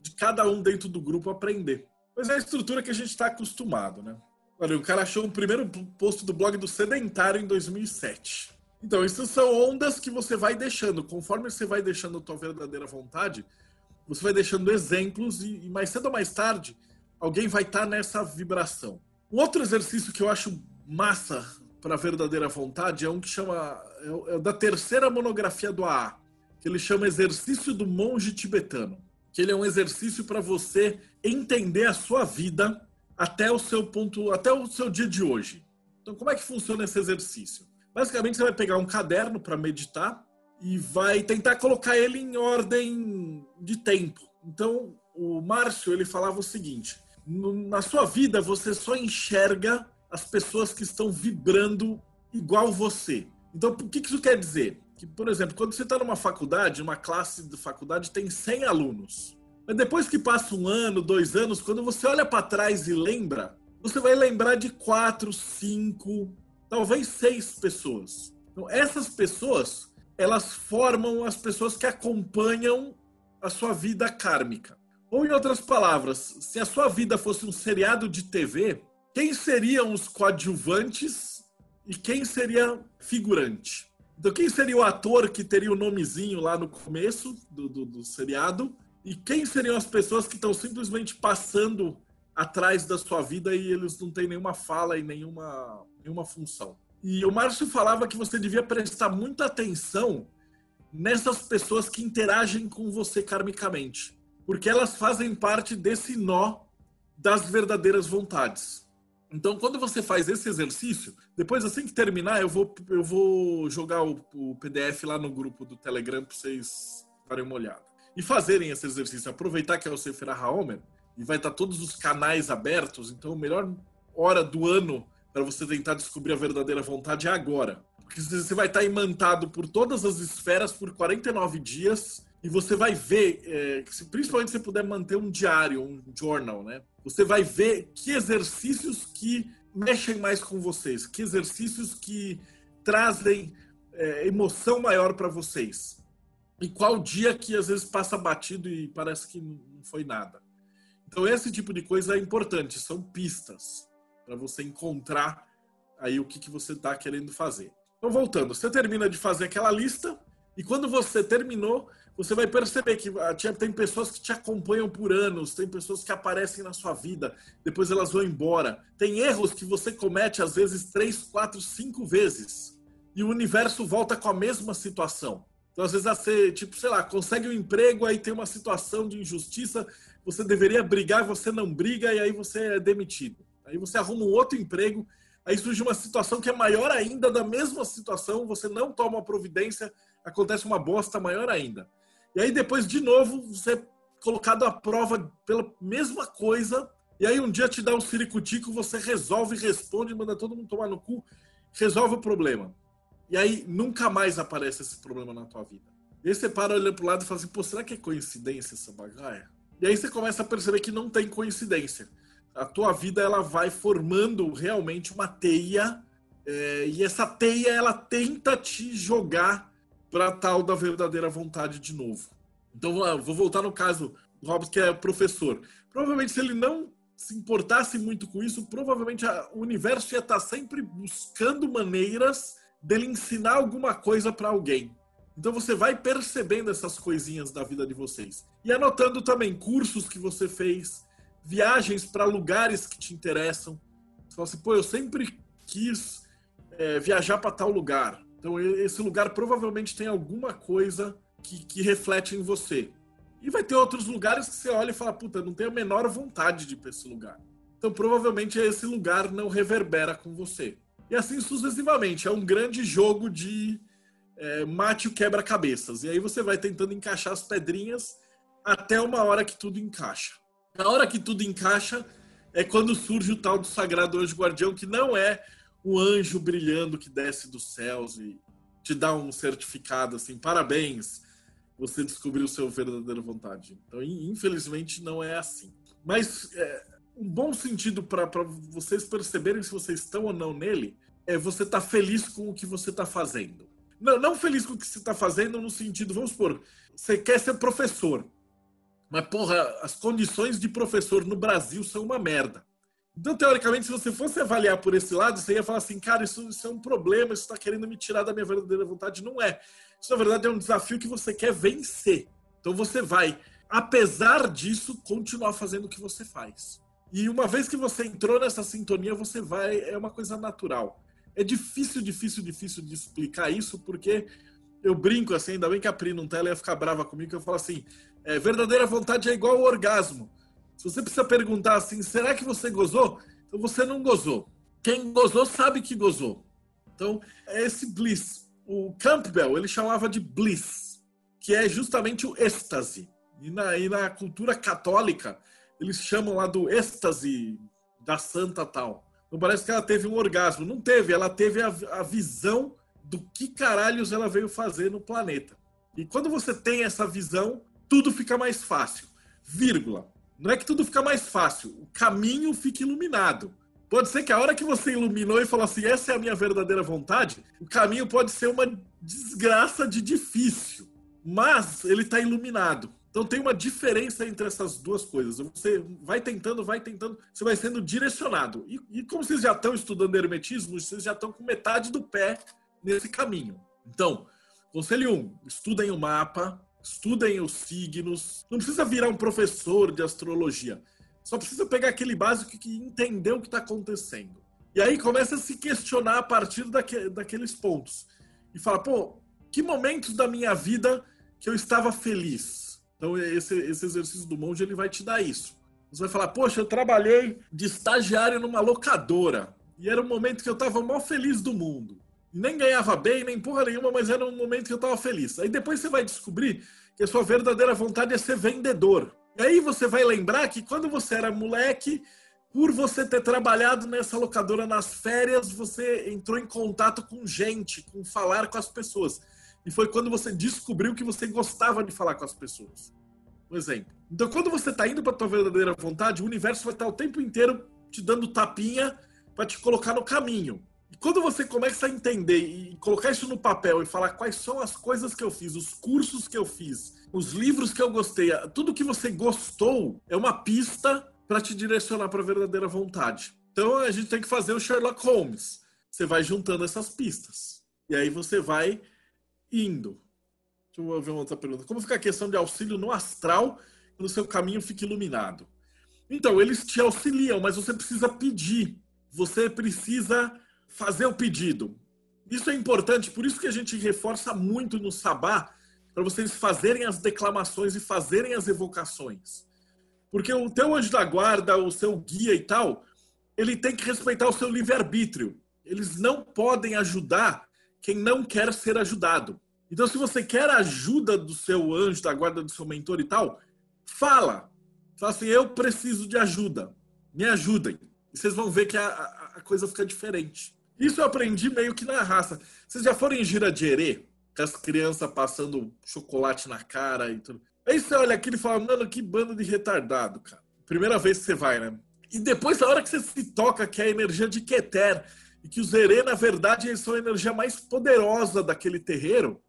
de cada um dentro do grupo aprender. Mas é a estrutura que a gente está acostumado, né? Olha, o cara achou um primeiro post do blog do Sedentário em 2007. Então, essas são ondas que você vai deixando. Conforme você vai deixando a tua verdadeira vontade, você vai deixando exemplos e, e mais cedo ou mais tarde, alguém vai estar tá nessa vibração. Um outro exercício que eu acho massa para a verdadeira vontade é um que chama é, é da terceira monografia do AA, que ele chama Exercício do Monge Tibetano, que ele é um exercício para você entender a sua vida até o seu ponto, até o seu dia de hoje. Então, como é que funciona esse exercício? Basicamente, você vai pegar um caderno para meditar e vai tentar colocar ele em ordem de tempo. Então, o Márcio ele falava o seguinte: na sua vida você só enxerga as pessoas que estão vibrando igual você. Então, o que isso quer dizer? Que, por exemplo, quando você está numa faculdade, uma classe de faculdade tem 100 alunos. Mas depois que passa um ano, dois anos, quando você olha para trás e lembra, você vai lembrar de quatro, cinco, talvez seis pessoas. Então, essas pessoas, elas formam as pessoas que acompanham a sua vida kármica. Ou, em outras palavras, se a sua vida fosse um seriado de TV, quem seriam os coadjuvantes e quem seria figurante? Então, quem seria o ator que teria o nomezinho lá no começo do, do, do seriado? E quem seriam as pessoas que estão simplesmente passando atrás da sua vida e eles não têm nenhuma fala e nenhuma, nenhuma função? E o Márcio falava que você devia prestar muita atenção nessas pessoas que interagem com você karmicamente, porque elas fazem parte desse nó das verdadeiras vontades. Então, quando você faz esse exercício, depois assim que terminar, eu vou, eu vou jogar o, o PDF lá no grupo do Telegram para vocês darem uma olhada. E fazerem esse exercício, aproveitar que é o Sefer Haomer, e vai estar todos os canais abertos, então a melhor hora do ano para você tentar descobrir a verdadeira vontade é agora. Porque você vai estar imantado por todas as esferas por 49 dias e você vai ver, é, principalmente se você puder manter um diário, um journal, né? Você vai ver que exercícios que mexem mais com vocês, que exercícios que trazem é, emoção maior para vocês. E qual dia que às vezes passa batido e parece que não foi nada. Então esse tipo de coisa é importante, são pistas para você encontrar aí o que, que você está querendo fazer. Então voltando, você termina de fazer aquela lista e quando você terminou, você vai perceber que ah, tem pessoas que te acompanham por anos, tem pessoas que aparecem na sua vida, depois elas vão embora. Tem erros que você comete às vezes três, quatro, cinco vezes e o universo volta com a mesma situação. Então, às vezes, você, tipo, sei lá, consegue um emprego, aí tem uma situação de injustiça, você deveria brigar, você não briga, e aí você é demitido. Aí você arruma um outro emprego, aí surge uma situação que é maior ainda da mesma situação, você não toma providência, acontece uma bosta maior ainda. E aí depois, de novo, você é colocado à prova pela mesma coisa. E aí um dia te dá um ciricutico, você resolve, responde, manda todo mundo tomar no cu, resolve o problema. E aí nunca mais aparece esse problema na tua vida. E aí você para olhando pro lado e fala assim, pô, será que é coincidência essa bagaia? E aí você começa a perceber que não tem coincidência. A tua vida ela vai formando realmente uma teia é, e essa teia ela tenta te jogar para tal da verdadeira vontade de novo. Então, vou voltar no caso do Hobbes, que é professor. Provavelmente, se ele não se importasse muito com isso, provavelmente o universo ia estar tá sempre buscando maneiras dele ensinar alguma coisa para alguém. Então você vai percebendo essas coisinhas da vida de vocês. E anotando também cursos que você fez, viagens para lugares que te interessam. Você fala assim, pô, eu sempre quis é, viajar para tal lugar. Então, esse lugar provavelmente tem alguma coisa que, que reflete em você. E vai ter outros lugares que você olha e fala, puta, não tenho a menor vontade de ir para esse lugar. Então, provavelmente, esse lugar não reverbera com você. E assim sucessivamente. É um grande jogo de é, mate o quebra-cabeças. E aí você vai tentando encaixar as pedrinhas até uma hora que tudo encaixa. Na hora que tudo encaixa é quando surge o tal do Sagrado Anjo Guardião, que não é o anjo brilhando que desce dos céus e te dá um certificado assim, parabéns, você descobriu seu verdadeira vontade. Então, infelizmente, não é assim. Mas é, um bom sentido para vocês perceberem se vocês estão ou não nele é você estar tá feliz com o que você está fazendo. Não, não feliz com o que você está fazendo no sentido, vamos supor, você quer ser professor, mas porra, as condições de professor no Brasil são uma merda. Então, teoricamente, se você fosse avaliar por esse lado, você ia falar assim, cara, isso, isso é um problema, isso está querendo me tirar da minha verdadeira vontade. Não é. Isso, na verdade, é um desafio que você quer vencer. Então, você vai, apesar disso, continuar fazendo o que você faz. E uma vez que você entrou nessa sintonia, você vai, é uma coisa natural. É difícil, difícil, difícil de explicar isso, porque eu brinco assim, ainda bem que a Pri não tá, ela ia ficar brava comigo, que eu falo assim, é, verdadeira vontade é igual ao orgasmo se você precisa perguntar assim, será que você gozou? Então você não gozou. Quem gozou sabe que gozou. Então é esse bliss. O Campbell ele chamava de bliss, que é justamente o êxtase. E na, e na cultura católica eles chamam lá do êxtase da santa tal. Então parece que ela teve um orgasmo. Não teve, ela teve a, a visão do que caralhos ela veio fazer no planeta. E quando você tem essa visão, tudo fica mais fácil. Vírgula. Não é que tudo fica mais fácil, o caminho fica iluminado. Pode ser que a hora que você iluminou e falou assim, essa é a minha verdadeira vontade, o caminho pode ser uma desgraça de difícil, mas ele está iluminado. Então tem uma diferença entre essas duas coisas. Você vai tentando, vai tentando, você vai sendo direcionado. E, e como vocês já estão estudando hermetismo, vocês já estão com metade do pé nesse caminho. Então, conselho 1, um, estudem o mapa, estudem os signos. Não precisa virar um professor de astrologia. Só precisa pegar aquele básico que entender o que está acontecendo. E aí começa a se questionar a partir daque, daqueles pontos. E fala, pô, que momentos da minha vida que eu estava feliz? Então esse, esse exercício do monge ele vai te dar isso. Você vai falar, poxa, eu trabalhei de estagiário numa locadora. E era um momento que eu estava mó feliz do mundo. Nem ganhava bem, nem porra nenhuma, mas era um momento que eu estava feliz. Aí depois você vai descobrir que a sua verdadeira vontade é ser vendedor. E aí você vai lembrar que quando você era moleque, por você ter trabalhado nessa locadora nas férias, você entrou em contato com gente, com falar com as pessoas. E foi quando você descobriu que você gostava de falar com as pessoas. Um exemplo. Então, quando você está indo para a tua verdadeira vontade, o universo vai estar o tempo inteiro te dando tapinha para te colocar no caminho. E quando você começa a entender e colocar isso no papel e falar quais são as coisas que eu fiz, os cursos que eu fiz, os livros que eu gostei, tudo que você gostou é uma pista para te direcionar para a verdadeira vontade. Então a gente tem que fazer o Sherlock Holmes. Você vai juntando essas pistas. E aí você vai indo. Deixa eu ver uma outra pergunta. Como fica a questão de auxílio no astral quando o seu caminho fica iluminado? Então, eles te auxiliam, mas você precisa pedir. Você precisa fazer o pedido. Isso é importante, por isso que a gente reforça muito no sabá, para vocês fazerem as declamações e fazerem as evocações. Porque o teu anjo da guarda, o seu guia e tal, ele tem que respeitar o seu livre-arbítrio. Eles não podem ajudar quem não quer ser ajudado. Então, se você quer a ajuda do seu anjo, da guarda, do seu mentor e tal, fala. Fala assim, eu preciso de ajuda. Me ajudem. E vocês vão ver que a, a, a coisa fica diferente. Isso eu aprendi meio que na raça. Vocês já foram em gira de herê? Com as crianças passando chocolate na cara e tudo. Aí você olha aquilo e fala, mano, que bando de retardado, cara. Primeira vez que você vai, né? E depois, na hora que você se toca, que é a energia de Keter, e que os herê, na verdade, eles são a energia mais poderosa daquele terreiro,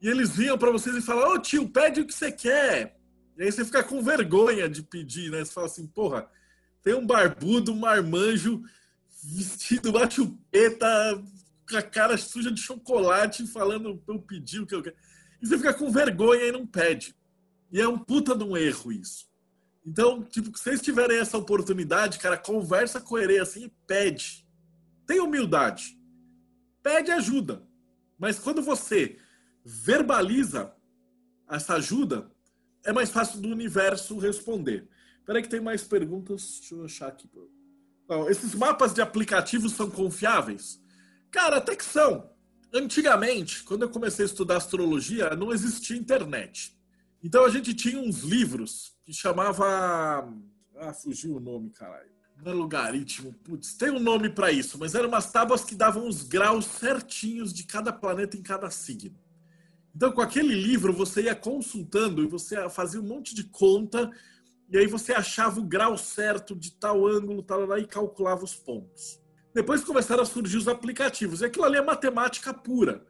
e eles vinham para vocês e falavam, ô oh, tio, pede o que você quer. E aí você fica com vergonha de pedir, né? Você fala assim, porra, tem um barbudo, um marmanjo vestido uma chupeta, com a cara suja de chocolate, falando eu pedir o que eu quero. E você fica com vergonha e não pede. E é um puta de um erro isso. Então, tipo, se vocês tiverem essa oportunidade, cara, conversa com Herê assim e pede. Tem humildade. Pede ajuda. Mas quando você verbaliza essa ajuda, é mais fácil do universo responder. Espera que tem mais perguntas. Deixa eu achar aqui. Não, esses mapas de aplicativos são confiáveis? Cara, até que são. Antigamente, quando eu comecei a estudar astrologia, não existia internet. Então a gente tinha uns livros que chamava. Ah, fugiu o nome, caralho. Não é logaritmo, putz, tem um nome para isso, mas eram umas tábuas que davam os graus certinhos de cada planeta em cada signo. Então, com aquele livro, você ia consultando e você fazia um monte de conta e aí você achava o grau certo de tal ângulo, tal lá, e calculava os pontos. Depois começaram a surgir os aplicativos. E aquilo ali é matemática pura.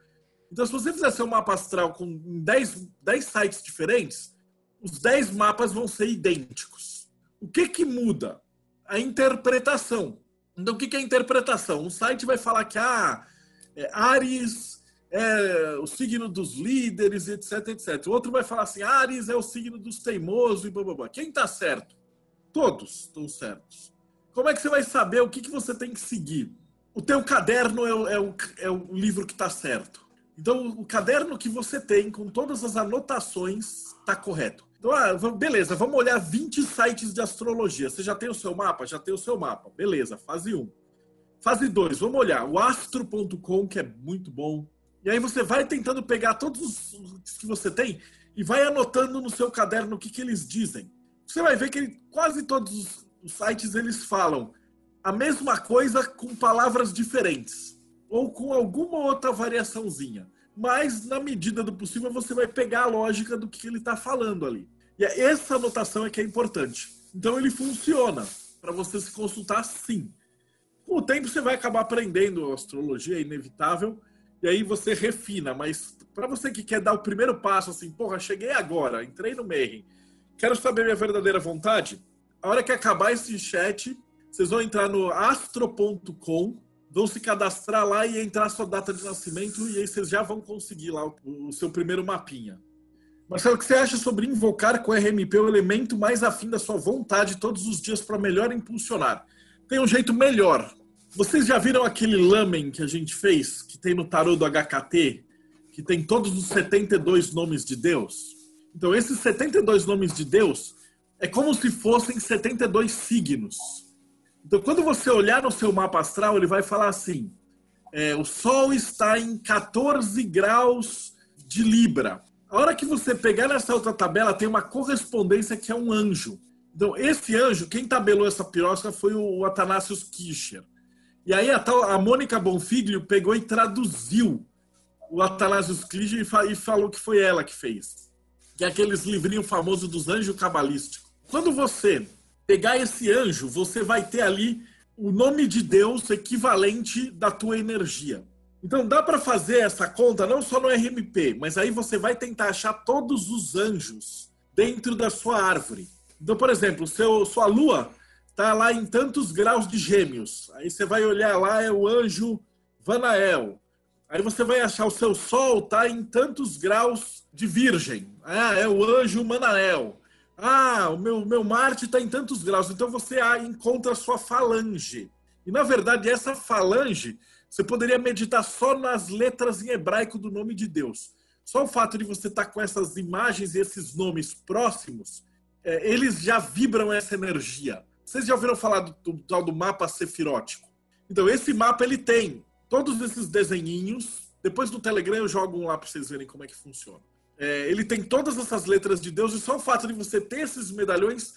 Então, se você fizer seu mapa astral com 10, 10 sites diferentes, os 10 mapas vão ser idênticos. O que, que muda? A interpretação. Então, o que, que é interpretação? Um site vai falar que ah, é Ares é o signo dos líderes, etc, etc. O outro vai falar assim, Ares é o signo dos teimosos e blá, blá, blá. Quem está certo? Todos estão certos. Como é que você vai saber o que, que você tem que seguir? O teu caderno é o, é o, é o livro que está certo. Então, o caderno que você tem, com todas as anotações, está correto. Então, ah, beleza, vamos olhar 20 sites de astrologia. Você já tem o seu mapa? Já tem o seu mapa. Beleza, fase 1. Fase 2, vamos olhar o astro.com, que é muito bom. E aí você vai tentando pegar todos os que você tem e vai anotando no seu caderno o que, que eles dizem. Você vai ver que ele, quase todos os sites eles falam a mesma coisa com palavras diferentes ou com alguma outra variaçãozinha. Mas na medida do possível você vai pegar a lógica do que ele está falando ali. E é essa anotação é que é importante. Então ele funciona para você se consultar sim. Com o tempo você vai acabar aprendendo astrologia, é inevitável, e aí você refina, mas para você que quer dar o primeiro passo, assim, porra, cheguei agora, entrei no Mayhem, quero saber minha verdadeira vontade, a hora que acabar esse chat, vocês vão entrar no astro.com, vão se cadastrar lá e entrar a sua data de nascimento, e aí vocês já vão conseguir lá o, o seu primeiro mapinha. Marcelo, o que você acha sobre invocar com RMP o elemento mais afim da sua vontade todos os dias para melhor impulsionar? Tem um jeito melhor. Vocês já viram aquele lamen que a gente fez, que tem no tarô do HKT, que tem todos os 72 nomes de Deus? Então, esses 72 nomes de Deus é como se fossem 72 signos. Então, quando você olhar no seu mapa astral, ele vai falar assim: é, o Sol está em 14 graus de Libra. A hora que você pegar nessa outra tabela, tem uma correspondência que é um anjo. Então, esse anjo, quem tabelou essa pirosca foi o Atanasius Kircher. E aí a, tal, a Mônica Bonfiglio pegou e traduziu o Atanasius Kircher e falou que foi ela que fez. Que é aqueles livrinhos famosos dos anjos cabalísticos. Quando você pegar esse anjo, você vai ter ali o nome de Deus equivalente da tua energia. Então dá para fazer essa conta não só no RMP, mas aí você vai tentar achar todos os anjos dentro da sua árvore. Então, por exemplo, seu, sua lua está lá em tantos graus de gêmeos. Aí você vai olhar lá, é o anjo Vanael. Aí você vai achar o seu sol tá em tantos graus de virgem. Ah, é o anjo Manael. Ah, o meu, meu Marte está em tantos graus. Então você encontra a sua falange. E na verdade, essa falange, você poderia meditar só nas letras em hebraico do nome de Deus. Só o fato de você estar tá com essas imagens e esses nomes próximos, é, eles já vibram essa energia. Vocês já ouviram falar do, do tal do mapa sefirótico? Então, esse mapa ele tem todos esses desenhinhos. Depois do Telegram eu jogo um lá para vocês verem como é que funciona. É, ele tem todas essas letras de Deus, e só o fato de você ter esses medalhões,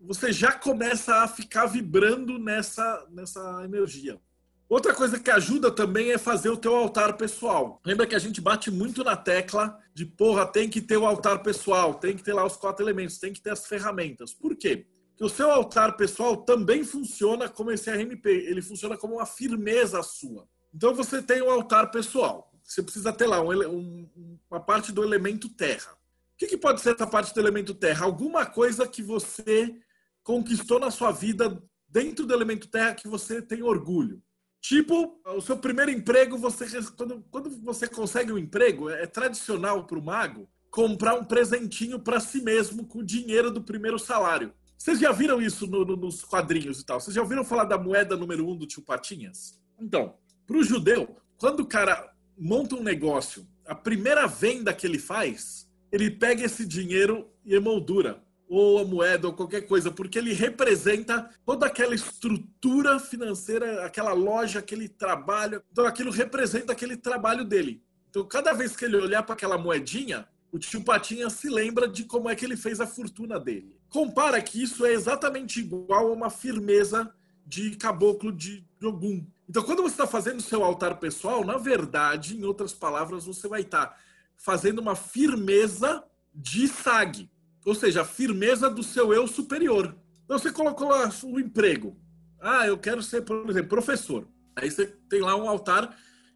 você já começa a ficar vibrando nessa, nessa energia. Outra coisa que ajuda também é fazer o teu altar pessoal. Lembra que a gente bate muito na tecla de porra, tem que ter o altar pessoal, tem que ter lá os quatro elementos, tem que ter as ferramentas. Por quê? Porque o seu altar pessoal também funciona como esse RMP, ele funciona como uma firmeza sua. Então você tem o altar pessoal você precisa ter lá um, um, uma parte do elemento terra. O que, que pode ser essa parte do elemento terra? Alguma coisa que você conquistou na sua vida dentro do elemento terra que você tem orgulho. Tipo, o seu primeiro emprego, você quando, quando você consegue um emprego, é tradicional para o mago comprar um presentinho para si mesmo com o dinheiro do primeiro salário. Vocês já viram isso no, no, nos quadrinhos e tal? Vocês já ouviram falar da moeda número um do tio Patinhas? Então, para o judeu, quando o cara monta um negócio, a primeira venda que ele faz, ele pega esse dinheiro e emoldura, ou a moeda, ou qualquer coisa, porque ele representa toda aquela estrutura financeira, aquela loja, aquele trabalho. Então aquilo representa aquele trabalho dele. Então cada vez que ele olhar para aquela moedinha, o tio Patinha se lembra de como é que ele fez a fortuna dele. Compara que isso é exatamente igual a uma firmeza de caboclo de Ogum. Então, quando você está fazendo seu altar pessoal, na verdade, em outras palavras, você vai estar tá fazendo uma firmeza de SAG, ou seja, a firmeza do seu eu superior. Então, você colocou lá o emprego. Ah, eu quero ser, por exemplo, professor. Aí você tem lá um altar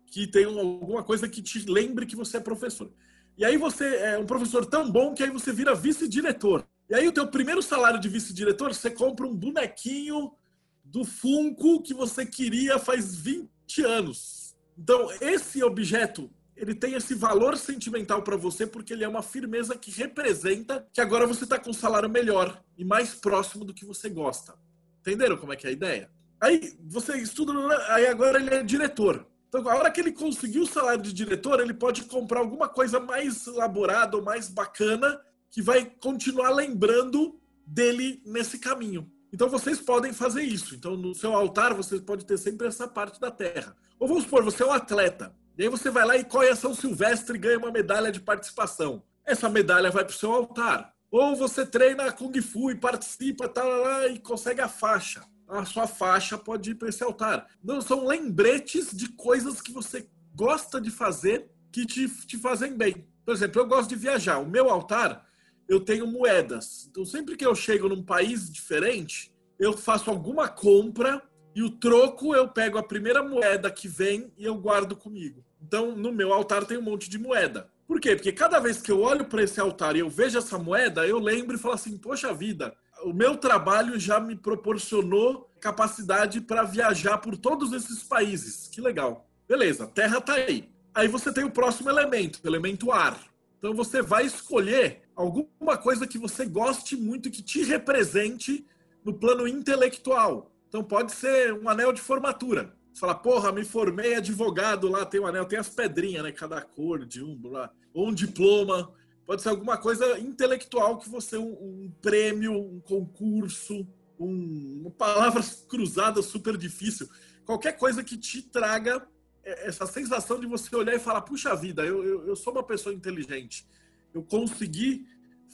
que tem alguma coisa que te lembre que você é professor. E aí você é um professor tão bom que aí você vira vice-diretor. E aí o teu primeiro salário de vice-diretor, você compra um bonequinho do Funko que você queria faz 20 anos. Então, esse objeto, ele tem esse valor sentimental para você porque ele é uma firmeza que representa que agora você está com um salário melhor e mais próximo do que você gosta. Entenderam como é que é a ideia? Aí você estuda, aí agora ele é diretor. Então, a hora que ele conseguiu o salário de diretor, ele pode comprar alguma coisa mais elaborada ou mais bacana que vai continuar lembrando dele nesse caminho. Então vocês podem fazer isso. Então no seu altar você pode ter sempre essa parte da terra. Ou vamos supor, você é um atleta. E aí você vai lá e corre a São Silvestre e ganha uma medalha de participação. Essa medalha vai para o seu altar. Ou você treina Kung Fu e participa tá e consegue a faixa. A sua faixa pode ir para esse altar. Não são lembretes de coisas que você gosta de fazer que te, te fazem bem. Por exemplo, eu gosto de viajar. O meu altar eu tenho moedas. Então, sempre que eu chego num país diferente, eu faço alguma compra E o troco eu pego a primeira moeda que vem e eu guardo comigo. Então, no meu altar tem um monte de moeda. Por quê? Porque cada vez que eu olho para esse altar e eu vejo essa moeda, eu lembro e falo assim: poxa vida, o meu trabalho já me proporcionou capacidade para viajar por todos esses países. Que legal. Beleza, terra tá aí. Aí você tem o próximo elemento, o elemento ar. Então você vai escolher alguma coisa que você goste muito, que te represente no plano intelectual. Então pode ser um anel de formatura. Você fala, porra, me formei advogado lá, tem um anel, tem as pedrinhas, né? Cada cor de um, lá. Ou um diploma. Pode ser alguma coisa intelectual que você, um, um prêmio, um concurso, um, uma palavra cruzada super difícil. Qualquer coisa que te traga essa sensação de você olhar e falar, puxa vida, eu, eu, eu sou uma pessoa inteligente. Eu consegui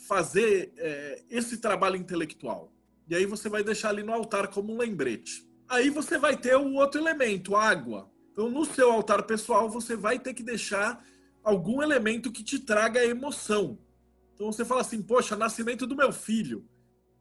fazer é, esse trabalho intelectual. E aí você vai deixar ali no altar como um lembrete. Aí você vai ter o outro elemento, água. Então, no seu altar pessoal, você vai ter que deixar algum elemento que te traga emoção. Então você fala assim, poxa, nascimento do meu filho.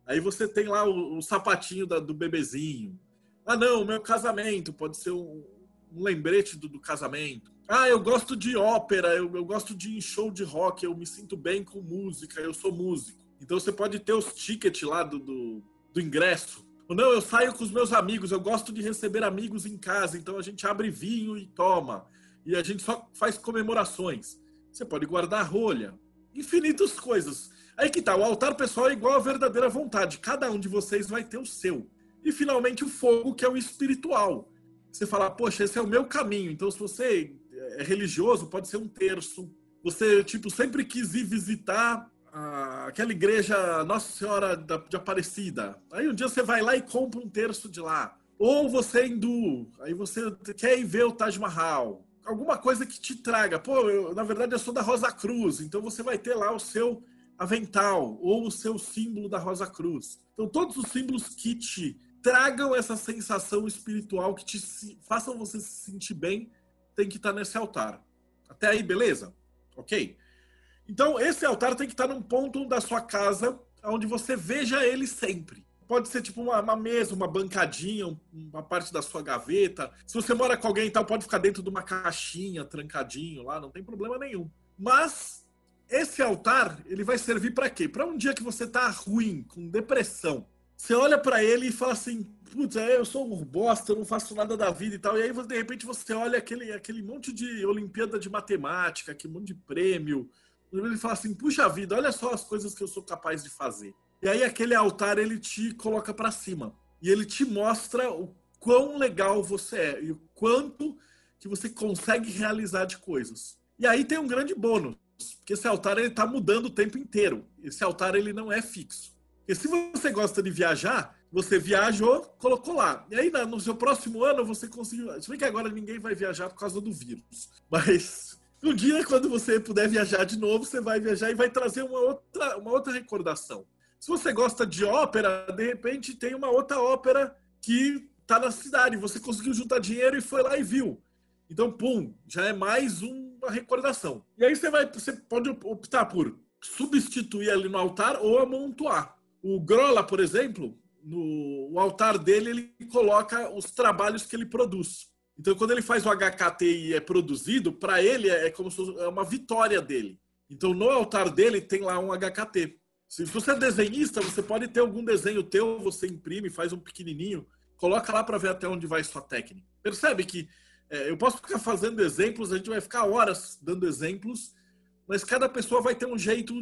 Aí você tem lá o, o sapatinho da, do bebezinho. Ah, não, meu casamento pode ser um, um lembrete do, do, casamento. Ah, eu gosto de ópera, eu, eu gosto de show de rock, eu me sinto bem com música, eu sou músico. Então você pode ter os tickets lá do, do do ingresso. Ou não, eu saio com os meus amigos, eu gosto de receber amigos em casa, então a gente abre vinho e toma. E a gente só faz comemorações. Você pode guardar rolha. Infinitas coisas. Aí que tá, o altar pessoal é igual à verdadeira vontade. Cada um de vocês vai ter o seu. E finalmente o fogo, que é o espiritual. Você fala, poxa, esse é o meu caminho. Então, se você é religioso, pode ser um terço. Você, tipo, sempre quis ir visitar aquela igreja Nossa Senhora de Aparecida. Aí um dia você vai lá e compra um terço de lá. Ou você é hindu, aí você quer ir ver o Taj Mahal. Alguma coisa que te traga. Pô, eu, na verdade eu sou da Rosa Cruz, então você vai ter lá o seu avental ou o seu símbolo da Rosa Cruz. Então todos os símbolos que te tragam essa sensação espiritual, que te façam você se sentir bem, tem que estar nesse altar. Até aí, beleza? Ok? Então, esse altar tem que estar num ponto da sua casa onde você veja ele sempre. Pode ser tipo uma, uma, mesa, uma bancadinha, uma parte da sua gaveta. Se você mora com alguém e tal, pode ficar dentro de uma caixinha, trancadinho lá, não tem problema nenhum. Mas esse altar, ele vai servir para quê? Para um dia que você tá ruim, com depressão. Você olha para ele e fala assim: putz, é, eu sou um bosta, eu não faço nada da vida e tal. E aí, de repente, você olha aquele, aquele monte de Olimpíada de Matemática, aquele monte de prêmio, ele fala assim: puxa vida, olha só as coisas que eu sou capaz de fazer. E aí aquele altar ele te coloca para cima e ele te mostra o quão legal você é e o quanto que você consegue realizar de coisas. E aí tem um grande bônus, porque esse altar ele está mudando o tempo inteiro. Esse altar ele não é fixo. Porque se você gosta de viajar, você viajou, colocou lá. E aí no seu próximo ano você conseguiu. Se bem que agora ninguém vai viajar por causa do vírus, mas (laughs) um dia, quando você puder viajar de novo, você vai viajar e vai trazer uma outra, uma outra recordação. Se você gosta de ópera, de repente tem uma outra ópera que está na cidade. Você conseguiu juntar dinheiro e foi lá e viu. Então, pum, já é mais uma recordação. E aí você vai, você pode optar por substituir ali no altar ou amontoar. O Grola, por exemplo, no altar dele ele coloca os trabalhos que ele produz. Então, quando ele faz o HKT e é produzido, para ele é como se fosse é uma vitória dele. Então, no altar dele tem lá um HKT. Se você é desenhista, você pode ter algum desenho teu, você imprime, faz um pequenininho, coloca lá para ver até onde vai sua técnica. Percebe que é, eu posso ficar fazendo exemplos, a gente vai ficar horas dando exemplos, mas cada pessoa vai ter um jeito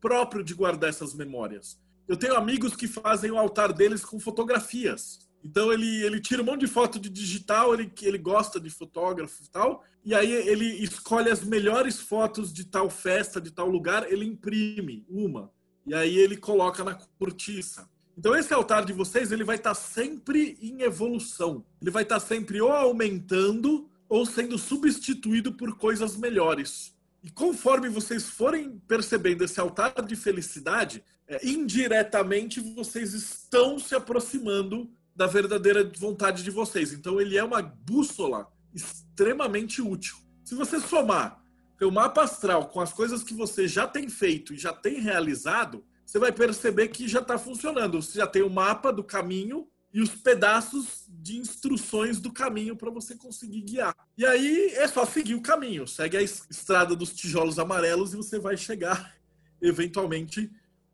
próprio de guardar essas memórias. Eu tenho amigos que fazem o altar deles com fotografias. Então ele, ele tira um monte de foto de digital, ele, ele gosta de fotógrafo e tal, e aí ele escolhe as melhores fotos de tal festa, de tal lugar, ele imprime uma, e aí ele coloca na cortiça. Então esse altar de vocês, ele vai estar tá sempre em evolução. Ele vai estar tá sempre ou aumentando ou sendo substituído por coisas melhores. E conforme vocês forem percebendo esse altar de felicidade, indiretamente vocês estão se aproximando da verdadeira vontade de vocês. Então ele é uma bússola extremamente útil. Se você somar o mapa astral com as coisas que você já tem feito e já tem realizado, você vai perceber que já está funcionando. Você já tem o mapa do caminho e os pedaços de instruções do caminho para você conseguir guiar. E aí é só seguir o caminho, segue a estrada dos tijolos amarelos e você vai chegar (laughs) eventualmente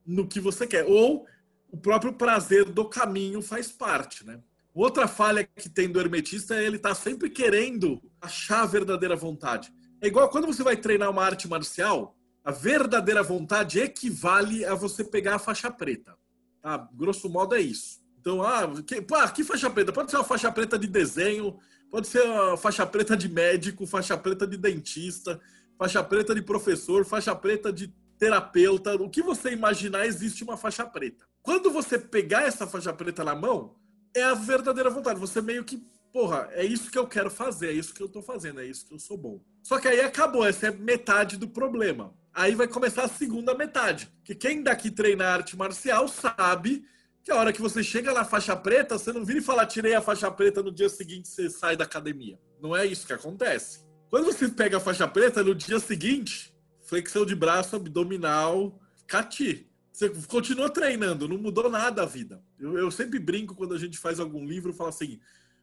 no que você quer. Ou o próprio prazer do caminho faz parte, né? Outra falha que tem do hermetista é ele tá sempre querendo achar a verdadeira vontade. É igual quando você vai treinar uma arte marcial, a verdadeira vontade equivale a você pegar a faixa preta. Tá? Grosso modo é isso. Então, ah, que, pá, que faixa preta? Pode ser uma faixa preta de desenho, pode ser uma faixa preta de médico, faixa preta de dentista, faixa preta de professor, faixa preta de terapeuta. O que você imaginar, existe uma faixa preta. Quando você pegar essa faixa preta na mão, é a verdadeira vontade. Você meio que, porra, é isso que eu quero fazer, é isso que eu tô fazendo, é isso que eu sou bom. Só que aí acabou, essa é metade do problema. Aí vai começar a segunda metade. Que quem daqui treina arte marcial sabe que a hora que você chega na faixa preta, você não vira e fala, tirei a faixa preta no dia seguinte você sai da academia. Não é isso que acontece. Quando você pega a faixa preta, no dia seguinte, flexão de braço, abdominal, cati. Você continua treinando, não mudou nada a vida. Eu, eu sempre brinco quando a gente faz algum livro, falo assim: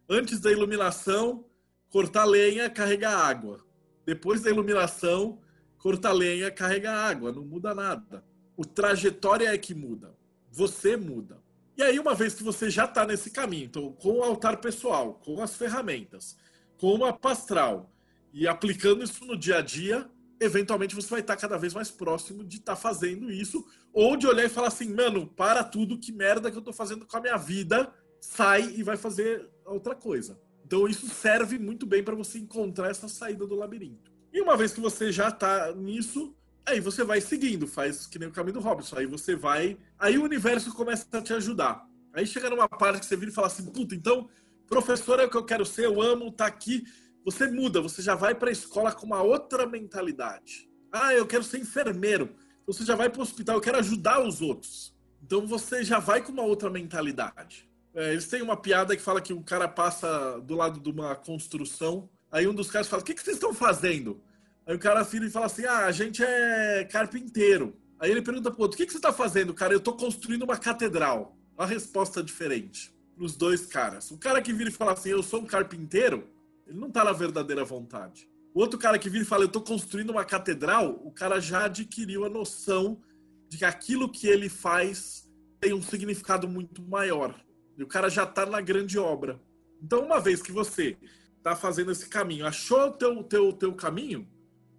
antes da iluminação, cortar lenha, carregar água. Depois da iluminação, cortar lenha, carregar água. Não muda nada. O trajetória é que muda. Você muda. E aí, uma vez que você já está nesse caminho, então, com o altar pessoal, com as ferramentas, com uma pastral e aplicando isso no dia a dia, eventualmente você vai estar cada vez mais próximo de estar tá fazendo isso, ou de olhar e falar assim, mano, para tudo, que merda que eu estou fazendo com a minha vida, sai e vai fazer outra coisa. Então isso serve muito bem para você encontrar essa saída do labirinto. E uma vez que você já está nisso, Aí você vai seguindo, faz que nem o caminho do Robson. Aí você vai. Aí o universo começa a te ajudar. Aí chega numa parte que você vira e fala assim: puta, então, professor é o que eu quero ser, eu amo, tá aqui. Você muda, você já vai para a escola com uma outra mentalidade. Ah, eu quero ser enfermeiro. Você já vai para o hospital, eu quero ajudar os outros. Então você já vai com uma outra mentalidade. É, eles têm uma piada que fala que o cara passa do lado de uma construção. Aí um dos caras fala: O que, que vocês estão fazendo? Aí o cara vira e fala assim: ah, a gente é carpinteiro. Aí ele pergunta pro outro: o que, que você tá fazendo, cara? Eu tô construindo uma catedral. Uma resposta diferente pros dois caras. O cara que vira e fala assim: eu sou um carpinteiro, ele não tá na verdadeira vontade. O outro cara que vira e fala: eu tô construindo uma catedral, o cara já adquiriu a noção de que aquilo que ele faz tem um significado muito maior. E o cara já tá na grande obra. Então, uma vez que você tá fazendo esse caminho, achou o teu, teu, teu caminho,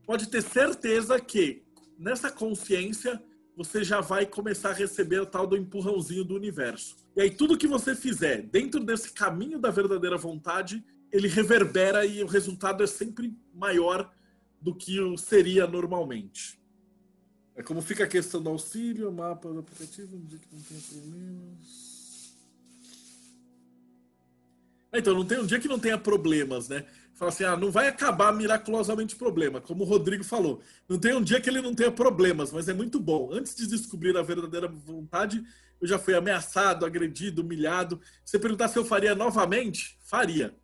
pode ter certeza que nessa consciência você já vai começar a receber o tal do empurrãozinho do universo. E aí tudo que você fizer dentro desse caminho da verdadeira vontade, ele reverbera e o resultado é sempre maior do que seria normalmente. É como fica a questão do auxílio, mapa do aplicativo, que não problemas. Então, não tem um dia que não tenha problemas, né? fala assim: ah, não vai acabar miraculosamente o problema, como o Rodrigo falou. Não tem um dia que ele não tenha problemas, mas é muito bom. Antes de descobrir a verdadeira vontade, eu já fui ameaçado, agredido, humilhado. Se você perguntar se eu faria novamente, faria.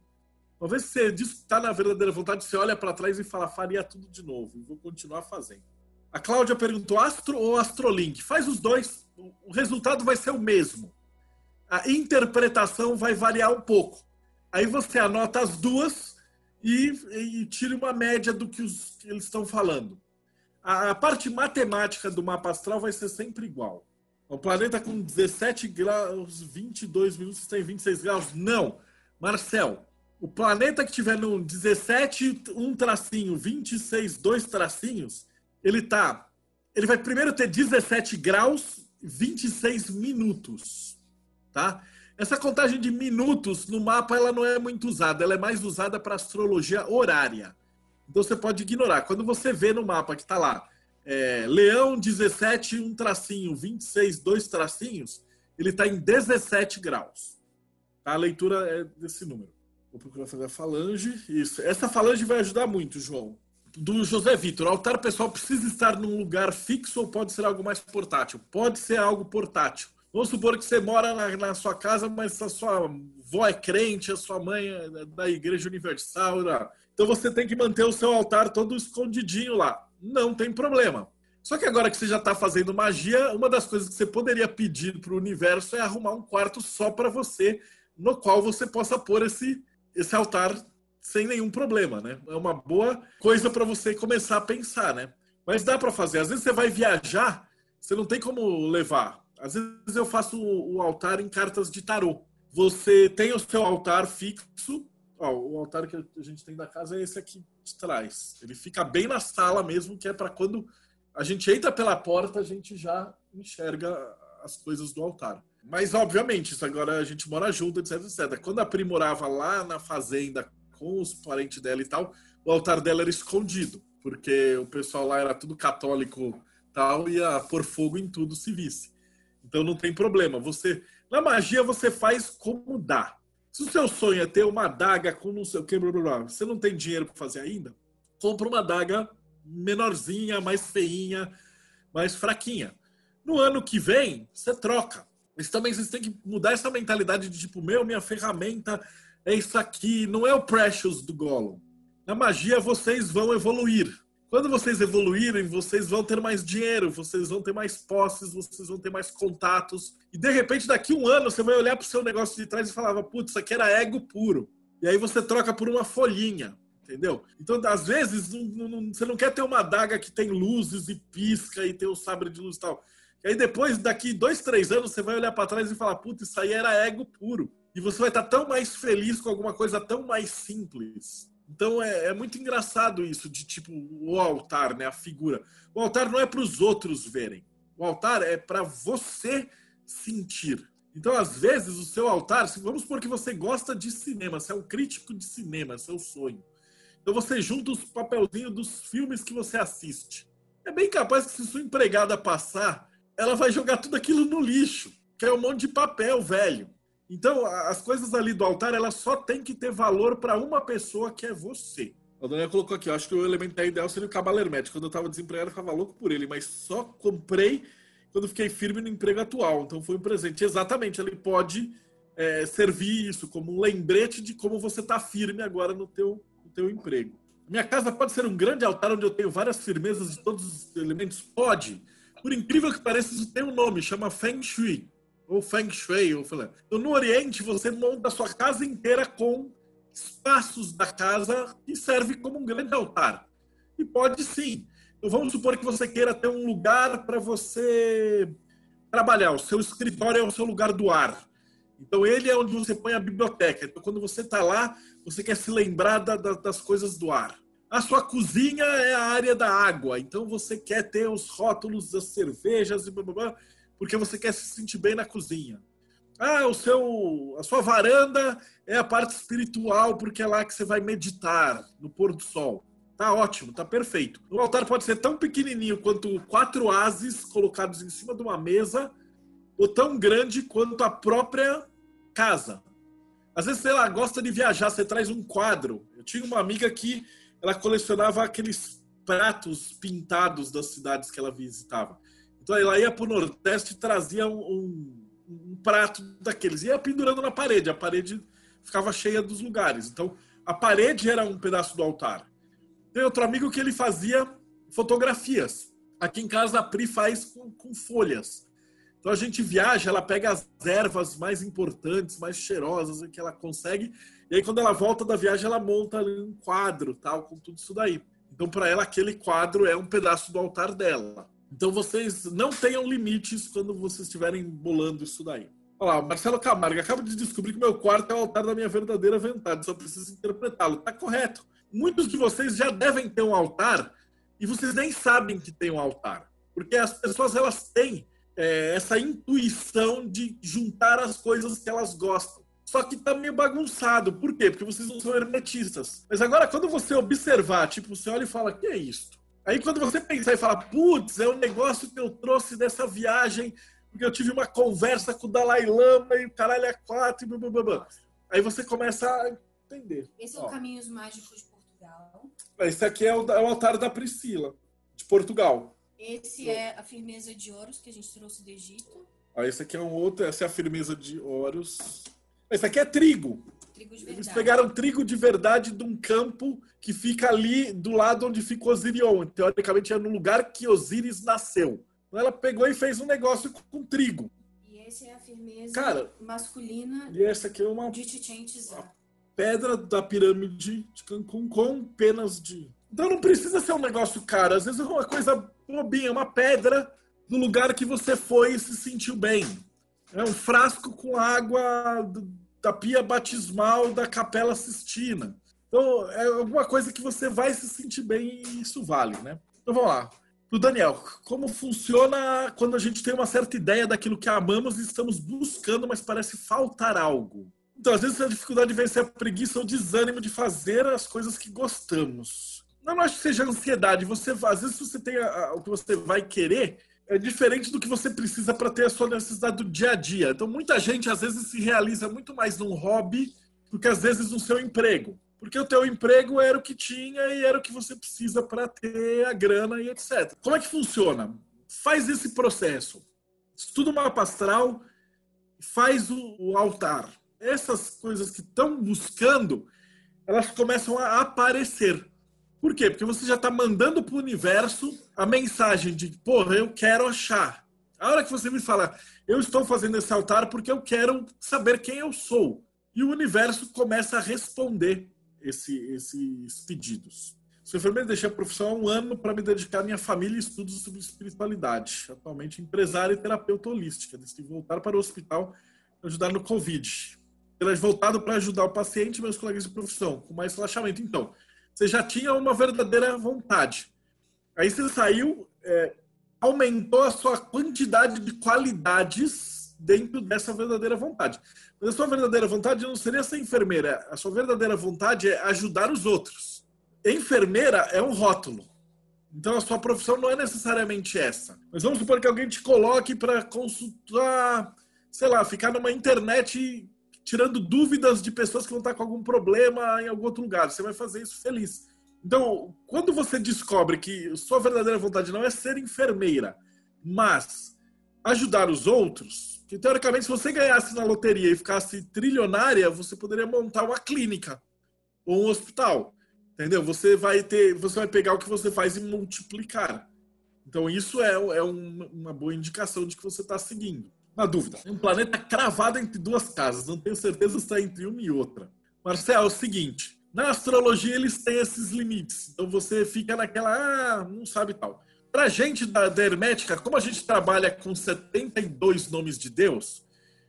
Uma vez que você está na verdadeira vontade, você olha para trás e fala: faria tudo de novo, vou continuar fazendo. A Cláudia perguntou: Astro ou Astrolink? Faz os dois, o resultado vai ser o mesmo. A interpretação vai variar um pouco. Aí você anota as duas e, e tire uma média do que, os, que eles estão falando. A, a, parte matemática do mapa astral vai ser sempre igual. O planeta com 17 graus, 22 minutos está em 26 graus? Não. Marcel, o planeta que tiver no 17, um tracinho, 26, dois tracinhos, ele tá. Ele vai primeiro ter 17 graus, 26 minutos. Tá? Essa contagem de minutos no mapa ela não é muito usada, ela é mais usada para astrologia horária. Então você pode ignorar. Quando você vê no mapa que está lá, é, Leão 17, um tracinho, 26, dois tracinhos, ele está em 17 graus. Tá? A leitura é desse número. Vou procurar fazer a falange. Isso. Essa falange vai ajudar muito, João. Do José Vitor. Altar pessoal precisa estar num lugar fixo ou pode ser algo mais portátil? Pode ser algo portátil. Vamos supor que você mora na, na, sua casa, mas a sua avó é crente, a sua mãe é da Igreja Universal. Né? Então você tem que manter o seu altar todo escondidinho lá. Não tem problema. Só que agora que você já está fazendo magia, uma das coisas que você poderia pedir para o universo é arrumar um quarto só para você, no qual você possa pôr esse, esse altar sem nenhum problema, né? É uma boa coisa para você começar a pensar, né? Mas dá para fazer. Às vezes você vai viajar, você não tem como levar. Às vezes eu faço o altar em cartas de tarô. Você tem o seu altar fixo. Ó, o altar que a gente tem da casa é esse aqui de trás. Ele fica bem na sala mesmo, que é para quando a gente entra pela porta, a gente já enxerga as coisas do altar. Mas, obviamente, isso agora a gente mora junto, etc, etc. Quando a Pri morava lá na fazenda com os parentes dela e tal, o altar dela era escondido, porque o pessoal lá era tudo católico tal, ia pôr fogo em tudo se visse. Então não tem problema. Você Na magia você faz como dá. Se o seu sonho é ter uma adaga com não sei o que, blá, blá, blá, você não tem dinheiro para fazer ainda, compra uma adaga menorzinha, mais feinha, mais fraquinha. No ano que vem, você troca. Mas também vocês têm que mudar essa mentalidade de tipo, meu, minha ferramenta é isso aqui, não é o Precious do Gollum. Na magia vocês vão evoluir. Quando vocês evoluírem, vocês vão ter mais dinheiro, vocês vão ter mais posses, vocês vão ter mais contatos. E de repente, daqui um ano, você vai olhar para o seu negócio de trás e falar: putz, isso aqui era ego puro. E aí você troca por uma folhinha, entendeu? Então, às vezes, não, não, você não quer ter uma adaga que tem luzes e pisca e tem o sabre de luz e tal. E aí depois, daqui dois, três anos, você vai olhar para trás e falar: putz, isso aí era ego puro. E você vai estar tão mais feliz com alguma coisa tão mais simples. Então é, é muito engraçado isso de tipo o altar, né? A figura. O altar não é para os outros verem. O altar é para você sentir. Então, às vezes, o seu altar, vamos supor que você gosta de cinema, você é um crítico de cinema, é seu sonho. Então você junta os papelzinhos dos filmes que você assiste. É bem capaz que se sua empregada passar, ela vai jogar tudo aquilo no lixo, que é um monte de papel velho. Então, as coisas ali do altar, elas só tem que ter valor para uma pessoa que é você. A Daniela colocou aqui, eu acho que o elemento ideal seria o cabalo hermético. Quando eu estava desempregado, eu ficava louco por ele, mas só comprei quando fiquei firme no emprego atual. Então foi um presente. Exatamente, ele pode é, servir isso como um lembrete de como você está firme agora no teu, no teu emprego. Minha casa pode ser um grande altar onde eu tenho várias firmezas de todos os elementos? Pode. Por incrível que pareça, isso tem um nome, chama Feng Shui ou Feng Shui, ou falando. Então, no Oriente, você monta a sua casa inteira com espaços da casa que serve como um grande altar. E pode sim. Então, vamos supor que você queira ter um lugar para você trabalhar. O seu escritório é o seu lugar do ar. Então, ele é onde você põe a biblioteca. Então, quando você está lá, você quer se lembrar da, da, das coisas do ar. A sua cozinha é a área da água. Então, você quer ter os rótulos das cervejas e blá, blá, blá porque você quer se sentir bem na cozinha. Ah, o seu, a sua varanda é a parte espiritual, porque é lá que você vai meditar no pôr do sol. Tá ótimo, tá perfeito. O altar pode ser tão pequenininho quanto quatro ases colocados em cima de uma mesa, ou tão grande quanto a própria casa. Às vezes, sei lá, gosta de viajar, você traz um quadro. Eu tinha uma amiga que ela colecionava aqueles pratos pintados das cidades que ela visitava. Então ela ia para o Nordeste e trazia um, um, um, prato daqueles. Ia pendurando na parede. A parede ficava cheia dos lugares. Então a parede era um pedaço do altar. Tem outro amigo que ele fazia fotografias. Aqui em casa a Pri faz com, com folhas. Então a gente viaja, ela pega as ervas mais importantes, mais cheirosas que ela consegue. E aí quando ela volta da viagem, ela monta um quadro, tal, com tudo isso daí. Então para ela aquele quadro é um pedaço do altar dela. Então vocês não tenham limites quando vocês estiverem bolando isso daí. Olha lá, Marcelo Camargo, acabo de descobrir que meu quarto é o altar da minha verdadeira vontade, só preciso interpretá-lo. Tá correto. Muitos de vocês já devem ter um altar e vocês nem sabem que tem um altar. Porque as pessoas elas têm é, essa intuição de juntar as coisas que elas gostam. Só que tá meio bagunçado. Por quê? Porque vocês não são hermetistas. Mas agora, quando você observar, tipo, você olha e fala, que é isto? Aí quando você pensar e falar, putz, é um negócio que eu trouxe dessa viagem, porque eu tive uma conversa com o Dalai Lama e o caralho é quatro e blá, blá, blá. Aí você começa a entender. Esse é o Caminhos Mágicos de Portugal. Esse aqui é o, é o altar da Priscila, de Portugal. Esse é a firmeza de ouros que a gente trouxe do Egito. Ah, esse aqui é um outro, essa é a firmeza de ouros. Esse aqui é trigo. Trigo Eles pegaram trigo de verdade de um campo que fica ali do lado onde fica Osirion. Teoricamente é no lugar que Osíris nasceu. Então ela pegou e fez um negócio com trigo. E essa é a firmeza Cara, masculina E essa aqui é uma de pedra da pirâmide de Cancún com penas de. Então não precisa ser um negócio caro. Às vezes é uma coisa bobinha, uma pedra do lugar que você foi e se sentiu bem. É um frasco com água do- da pia batismal da Capela Sistina. Então é alguma coisa que você vai se sentir bem e isso vale, né? Então vamos lá. Pro Daniel, como funciona quando a gente tem uma certa ideia daquilo que amamos e estamos buscando, mas parece faltar algo? Então, às vezes a dificuldade vem ser a preguiça ou desânimo de fazer as coisas que gostamos. Não acho que seja ansiedade. Você, às vezes, você tem a- a- o que você vai querer é diferente do que você precisa para ter a sua necessidade do dia a dia. Então, muita gente às vezes se realiza muito mais num hobby do que às vezes no seu emprego. Porque o teu emprego era o que tinha e era o que você precisa para ter a grana e etc. Como é que funciona? Faz esse processo. Estuda o mapa astral, faz o, o altar. Essas coisas que estão buscando, elas começam a aparecer. Por quê? Porque você já está mandando para o universo a mensagem de, porra, eu quero achar. A hora que você me fala, eu estou fazendo esse altar porque eu quero saber quem eu sou. E o universo começa a responder esse, esses pedidos. Sou enfermeiro, deixei a profissão há um ano para me dedicar à minha família e estudos sobre espiritualidade. Atualmente empresário e terapeuta holística. Decidi voltar para o hospital para ajudar no Covid. Ele é voltado para ajudar o paciente e meus colegas de profissão, com mais relaxamento. Então, você já tinha uma verdadeira vontade. Aí você saiu, é, aumentou a sua quantidade de qualidades dentro dessa verdadeira vontade. Mas a sua verdadeira vontade não seria ser enfermeira. A sua verdadeira vontade é ajudar os outros. Enfermeira é um rótulo. Então a sua profissão não é necessariamente essa. Mas vamos supor que alguém te coloque para consultar, sei lá, ficar numa internet tirando dúvidas de pessoas que vão estar com algum problema em algum outro lugar. Você vai fazer isso feliz. Então, quando você descobre que sua verdadeira vontade não é ser enfermeira, mas ajudar os outros, que teoricamente se você ganhasse na loteria e ficasse trilionária, você poderia montar uma clínica ou um hospital. Entendeu? Você vai ter, você vai pegar o que você faz e multiplicar. Então isso é, é um, uma boa indicação de que você está seguindo. Na dúvida, um planeta cravado entre duas casas. Não tenho certeza se está entre uma e outra. Marcel, é o seguinte: na astrologia eles têm esses limites. Então você fica naquela, ah, não sabe tal. Pra gente da, da Hermética, como a gente trabalha com 72 nomes de Deus,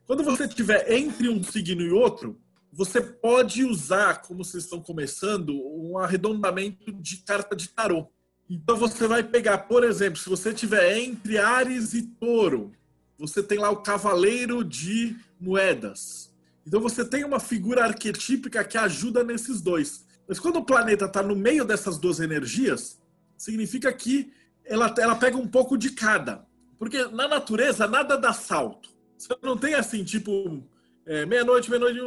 quando você tiver entre um signo e outro, você pode usar, como vocês estão começando, um arredondamento de carta de tarô. Então você vai pegar, por exemplo, se você tiver entre Ares e Touro, você tem lá o Cavaleiro de Moedas. Então você tem uma figura arquetípica que ajuda nesses dois. Mas quando o planeta está no meio dessas duas energias, significa que ela, ela pega um pouco de cada. Porque na natureza nada dá salto. Você não tem assim, tipo, é, meia-noite, meia-noite,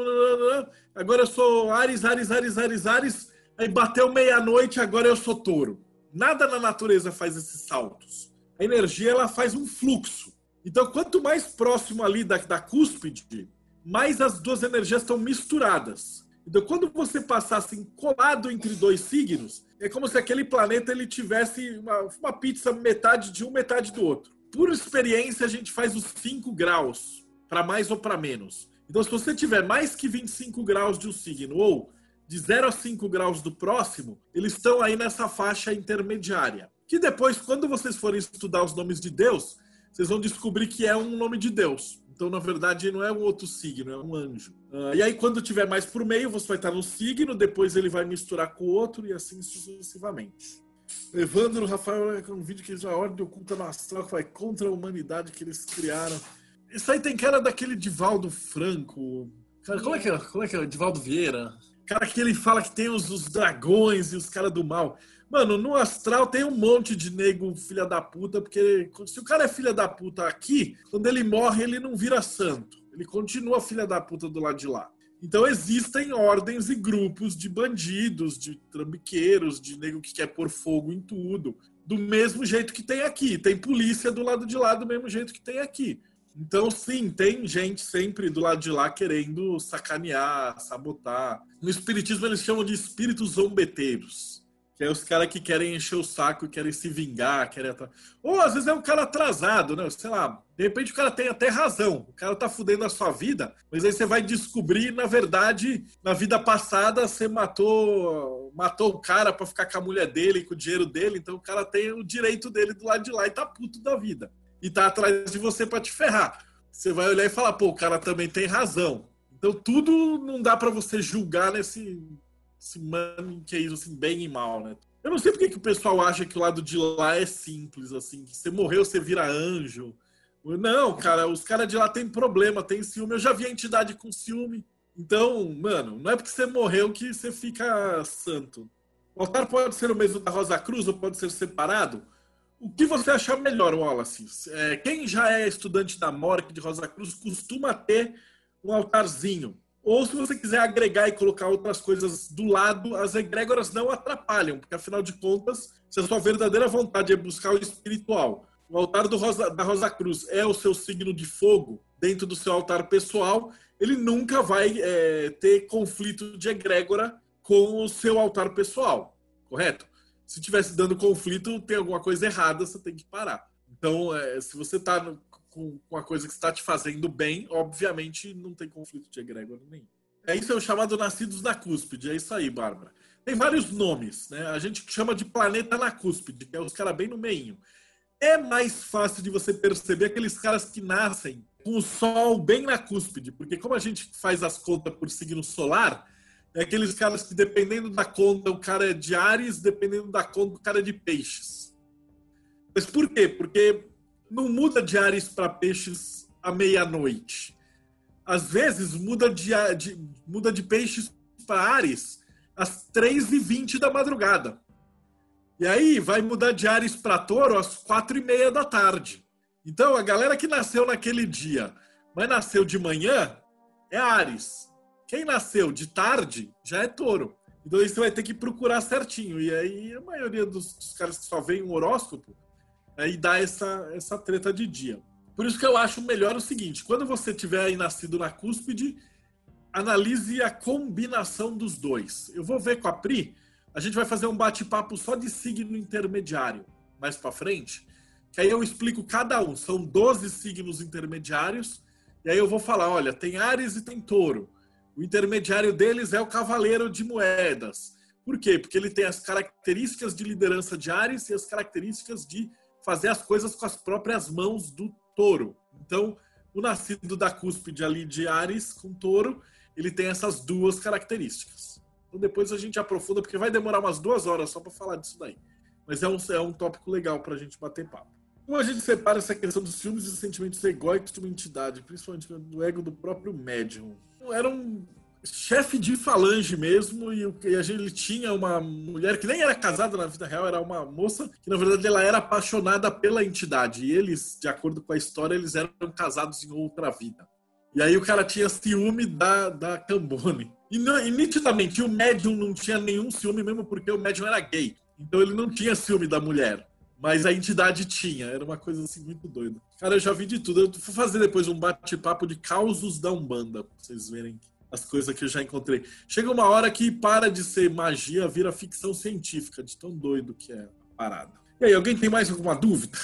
agora eu sou Ares, Ares, Ares, Ares, Ares, aí bateu meia-noite, agora eu sou touro. Nada na natureza faz esses saltos. A energia ela faz um fluxo. Então, quanto mais próximo ali da, da cúspide, mais as duas energias estão misturadas. Então, quando você passasse assim, colado entre dois signos, é como se aquele planeta ele tivesse uma, uma pizza metade de um, metade do outro. Por experiência, a gente faz os 5 graus, para mais ou para menos. Então, se você tiver mais que 25 graus de um signo, ou de 0 a 5 graus do próximo, eles estão aí nessa faixa intermediária. Que depois, quando vocês forem estudar os nomes de Deus, vocês vão descobrir que é um nome de Deus. Então, na verdade, não é um outro signo, é um anjo. Uh, e aí, quando tiver mais por meio, você vai estar no signo, depois ele vai misturar com o outro e assim sucessivamente. Evandro Rafael é um vídeo que diz a ordem oculta no astral que vai contra a humanidade que eles criaram. Isso aí tem cara daquele Divaldo Franco. Cara, como é que é? Como é que é? Divaldo Vieira. Cara que ele fala que tem os, os dragões e os caras do mal. Mano, no astral tem um monte de nego filha da puta, porque se o cara é filha da puta aqui, quando ele morre, ele não vira santo. Ele continua filha da puta do lado de lá. Então existem ordens e grupos de bandidos, de trambiqueiros, de nego que quer pôr fogo em tudo. Do mesmo jeito que tem aqui. Tem polícia do lado de lá, do mesmo jeito que tem aqui. Então, sim, tem gente sempre do lado de lá querendo sacanear, sabotar. No Espiritismo, eles chamam de espíritos zombeteiros. Que é os caras que querem encher o saco querem se vingar, querem atra... Ou às vezes é um cara atrasado, né? Sei lá, de repente o cara tem até razão. O cara tá fudendo a sua vida, mas aí você vai descobrir, na verdade, na vida passada você matou matou o cara para ficar com a mulher dele, com o dinheiro dele, então o cara tem o direito dele do lado de lá e tá puto da vida. E tá atrás de você para te ferrar. Você vai olhar e falar, pô, o cara também tem razão. Então tudo não dá para você julgar nesse esse maniqueísmo assim, bem e mal, né? Eu não sei porque que o pessoal acha que o lado de lá é simples, assim, que você morreu, você vira anjo. Não, cara, os caras de lá têm problema, tem ciúme. Eu já vi a entidade com ciúme. Então, mano, não é porque você morreu que você fica santo. O altar pode ser o mesmo da Rosa Cruz ou pode ser separado. O que você achar melhor, Wallace? É, quem já é estudante da Morte de Rosa Cruz costuma ter um altarzinho. Ou se você quiser agregar e colocar outras coisas do lado, as egrégoras não atrapalham, porque afinal de contas, se a sua verdadeira vontade é buscar o espiritual, o altar Rosa, da Rosa Cruz é o seu signo de fogo dentro do seu altar pessoal, ele nunca vai é, ter conflito de egrégora com o seu altar pessoal, correto? Se tivesse dando conflito, tem alguma coisa errada, você tem que parar. Então, é, se você está com, com a coisa que está te fazendo bem, obviamente não tem conflito de egrégora nenhum. É isso é o chamado nascidos na cúspide, é isso aí, Bárbara. Tem vários nomes, né? A gente chama de planeta na cúspide, que é os caras bem no meio. É mais fácil de você perceber aqueles caras que nascem com o sol bem na cúspide, porque como a gente faz as contas por signo solar, é aqueles caras que dependendo da conta o cara é de Ares, dependendo da conta o cara é de Peixes. Mas por quê? Porque não muda de Ares para Peixes à meia-noite. Às vezes muda de, de, muda de Peixes para Ares às 3h20 da madrugada. E aí vai mudar de Ares para Touro às 4 e meia da tarde. Então a galera que nasceu naquele dia, mas nasceu de manhã, é Ares. Quem nasceu de tarde já é Touro. Então aí você vai ter que procurar certinho. E aí a maioria dos, dos caras que só veem um horóscopo e dá essa, essa treta de dia. Por isso que eu acho melhor o seguinte: quando você tiver aí nascido na cúspide, analise a combinação dos dois. Eu vou ver com a Pri, a gente vai fazer um bate-papo só de signo intermediário mais para frente, que aí eu explico cada um. São 12 signos intermediários, e aí eu vou falar: olha, tem Ares e tem Touro. O intermediário deles é o Cavaleiro de Moedas. Por quê? Porque ele tem as características de liderança de Ares e as características de fazer as coisas com as próprias mãos do touro. Então, o nascido da cúspide ali de Ares com touro, ele tem essas duas características. Então, depois a gente aprofunda, porque vai demorar umas duas horas só para falar disso daí. Mas é um, é um tópico legal para a gente bater papo. Como a gente separa essa questão dos filmes e dos sentimentos egóicos de uma entidade, principalmente do ego do próprio médium? Era um chefe de falange mesmo, e, e a gente tinha uma mulher que nem era casada na vida real, era uma moça que na verdade ela era apaixonada pela entidade. E eles, de acordo com a história, eles eram casados em outra vida. E aí o cara tinha ciúme da, da Cambone. E, e nitidamente o médium não tinha nenhum ciúme, mesmo porque o médium era gay. Então ele não tinha ciúme da mulher. Mas a entidade tinha. Era uma coisa assim muito doida. Cara, eu já vi de tudo. Eu vou fazer depois um bate-papo de causos da Umbanda, pra vocês verem as coisas que eu já encontrei. Chega uma hora que para de ser magia, vira ficção científica, de tão doido que é a parada. E aí, alguém tem mais alguma dúvida?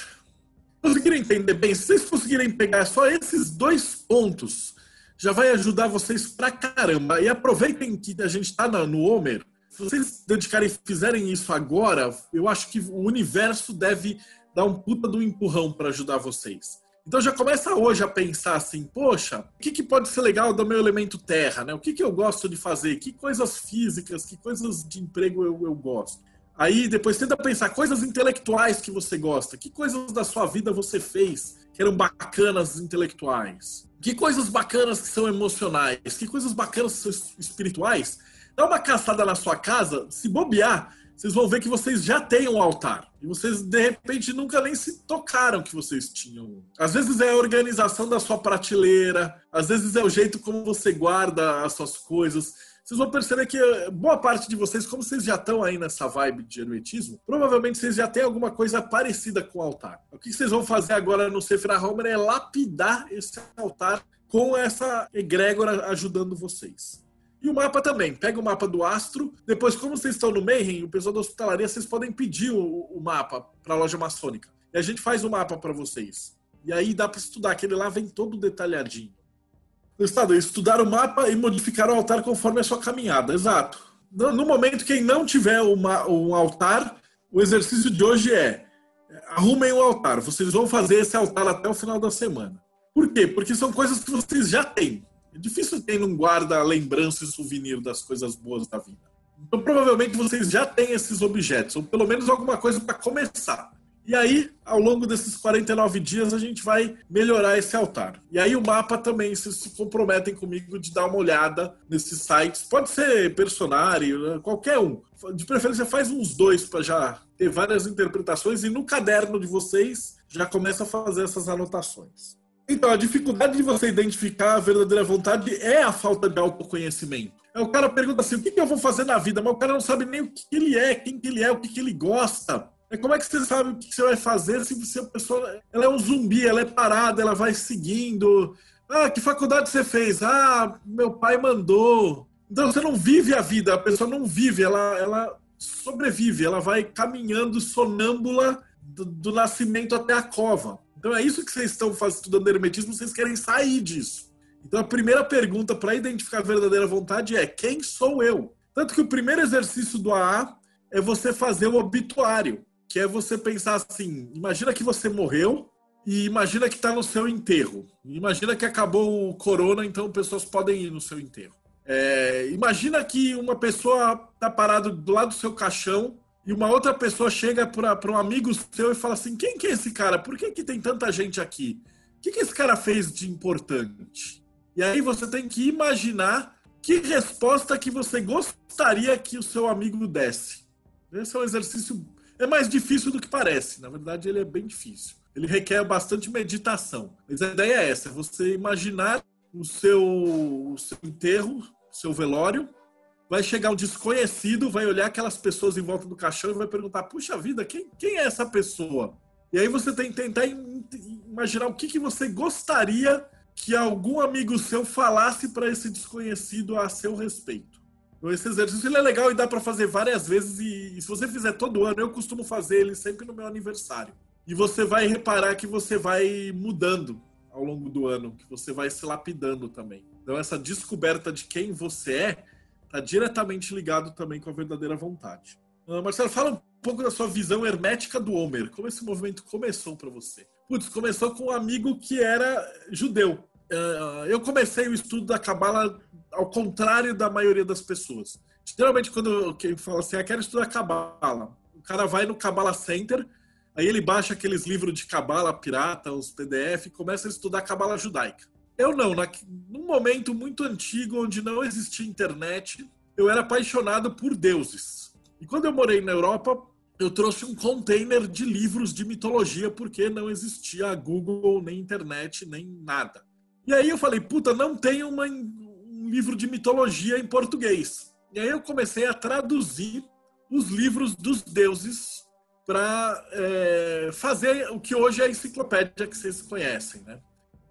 Conseguiram entender bem? Se vocês conseguirem pegar só esses dois pontos, já vai ajudar vocês pra caramba. E aproveitem que a gente tá no Homer. Se vocês dedicarem fizerem isso agora, eu acho que o universo deve dar um puta do empurrão para ajudar vocês. Então já começa hoje a pensar assim, poxa, o que, que pode ser legal do meu elemento terra, né? O que, que eu gosto de fazer? Que coisas físicas, que coisas de emprego eu, eu gosto? Aí depois tenta pensar coisas intelectuais que você gosta, que coisas da sua vida você fez que eram bacanas intelectuais, que coisas bacanas que são emocionais, que coisas bacanas que são espirituais. Dá uma caçada na sua casa, se bobear, vocês vão ver que vocês já têm um altar. E vocês, de repente, nunca nem se tocaram que vocês tinham. Às vezes é a organização da sua prateleira, às vezes é o jeito como você guarda as suas coisas. vocês vão perceber que eh, boa parte de vocês, como vocês já estão aí nessa vibe de hermetismo, provavelmente vocês já têm alguma coisa parecida com o altar. O que vocês vão fazer agora no Sephira Homer é lapidar esse altar com essa egrégora ajudando vocês. E o mapa também. Pega o mapa do astro. Depois, como vocês estão no Mayhem, o pessoal da hospitalaria, vocês podem pedir o, o mapa para a loja maçônica. E a gente faz o mapa para vocês. E aí dá para estudar. Aquele lá vem todo detalhadinho. Estado, estudar o mapa e modificar o altar conforme a sua caminhada. Exato. No, no momento, quem não tiver uma, um altar, o exercício de hoje é arrumem o altar. Vocês vão fazer esse altar até o final da semana. Por quê? Porque são coisas que vocês já têm. É difícil quem não guarda lembrança e souvenir das coisas boas da vida. Então, provavelmente, vocês já têm esses objetos, ou pelo menos alguma coisa para começar. E aí, ao longo desses 49 dias, a gente vai melhorar esse altar. E aí, o mapa também, vocês se comprometem comigo de dar uma olhada nesses sites. Pode ser personário, né? qualquer um. De preferência, faz uns dois para já ter várias interpretações. E no caderno de vocês, já começa a fazer essas anotações. Então, a dificuldade de você identificar a verdadeira vontade é a falta de autoconhecimento. O cara pergunta assim: o que eu vou fazer na vida? Mas o cara não sabe nem o que ele é, quem que ele é, o que ele gosta. É como é que você sabe o que você vai fazer se você, a pessoa ela é um zumbi, ela é parada, ela vai seguindo. Ah, que faculdade você fez? Ah, meu pai mandou. Então você não vive a vida, a pessoa não vive, ela, ela sobrevive, ela vai caminhando sonâmbula do, do nascimento até a cova. Então é isso que vocês estão fazendo, estudando hermetismo, vocês querem sair disso. Então a primeira pergunta para identificar a verdadeira vontade é: quem sou eu? Tanto que o primeiro exercício do AA é você fazer o obituário que é você pensar assim: imagina que você morreu e imagina que está no seu enterro. Imagina que acabou o corona, então pessoas podem ir no seu enterro. É, imagina que uma pessoa está parada do lado do seu caixão e uma outra pessoa chega para um amigo seu e fala assim: quem que é esse cara? Por que, que tem tanta gente aqui? O que, que esse cara fez de importante? E aí você tem que imaginar que resposta que você gostaria que o seu amigo desse. Esse é um exercício é mais difícil do que parece. Na verdade, ele é bem difícil. Ele requer bastante meditação. Mas a ideia é essa: é você imaginar o seu, o seu enterro, o seu velório. Vai chegar um desconhecido, vai olhar aquelas pessoas em volta do caixão e vai perguntar: puxa vida, quem, quem é essa pessoa? E aí você tem que tentar imaginar o que, que você gostaria que algum amigo seu falasse para esse desconhecido a seu respeito. Então, esse exercício ele é legal e dá para fazer várias vezes. E, e, se você fizer todo ano, eu costumo fazer ele sempre no meu aniversário. E você vai reparar que você vai mudando ao longo do ano, que você vai se lapidando também. Então, essa descoberta de quem você é está diretamente ligado também com a verdadeira vontade. Uh, Marcelo, fala um pouco da sua visão hermética do Homer. Como esse movimento começou para você? Putz, começou com um amigo que era judeu. Uh, eu comecei o estudo da Cabala ao contrário da maioria das pessoas. Geralmente, quando quem fala assim, ah, quero estudar Cabala, o cara vai no Cabala Center, aí ele baixa aqueles livros de Cabala pirata, os PDF, e começa a estudar Cabala judaica. Eu não, na, num momento muito antigo, onde não existia internet, eu era apaixonado por deuses. E quando eu morei na Europa, eu trouxe um container de livros de mitologia, porque não existia Google, nem internet, nem nada. E aí eu falei, puta, não tem uma, um livro de mitologia em português. E aí eu comecei a traduzir os livros dos deuses para é, fazer o que hoje é a enciclopédia que vocês conhecem, né?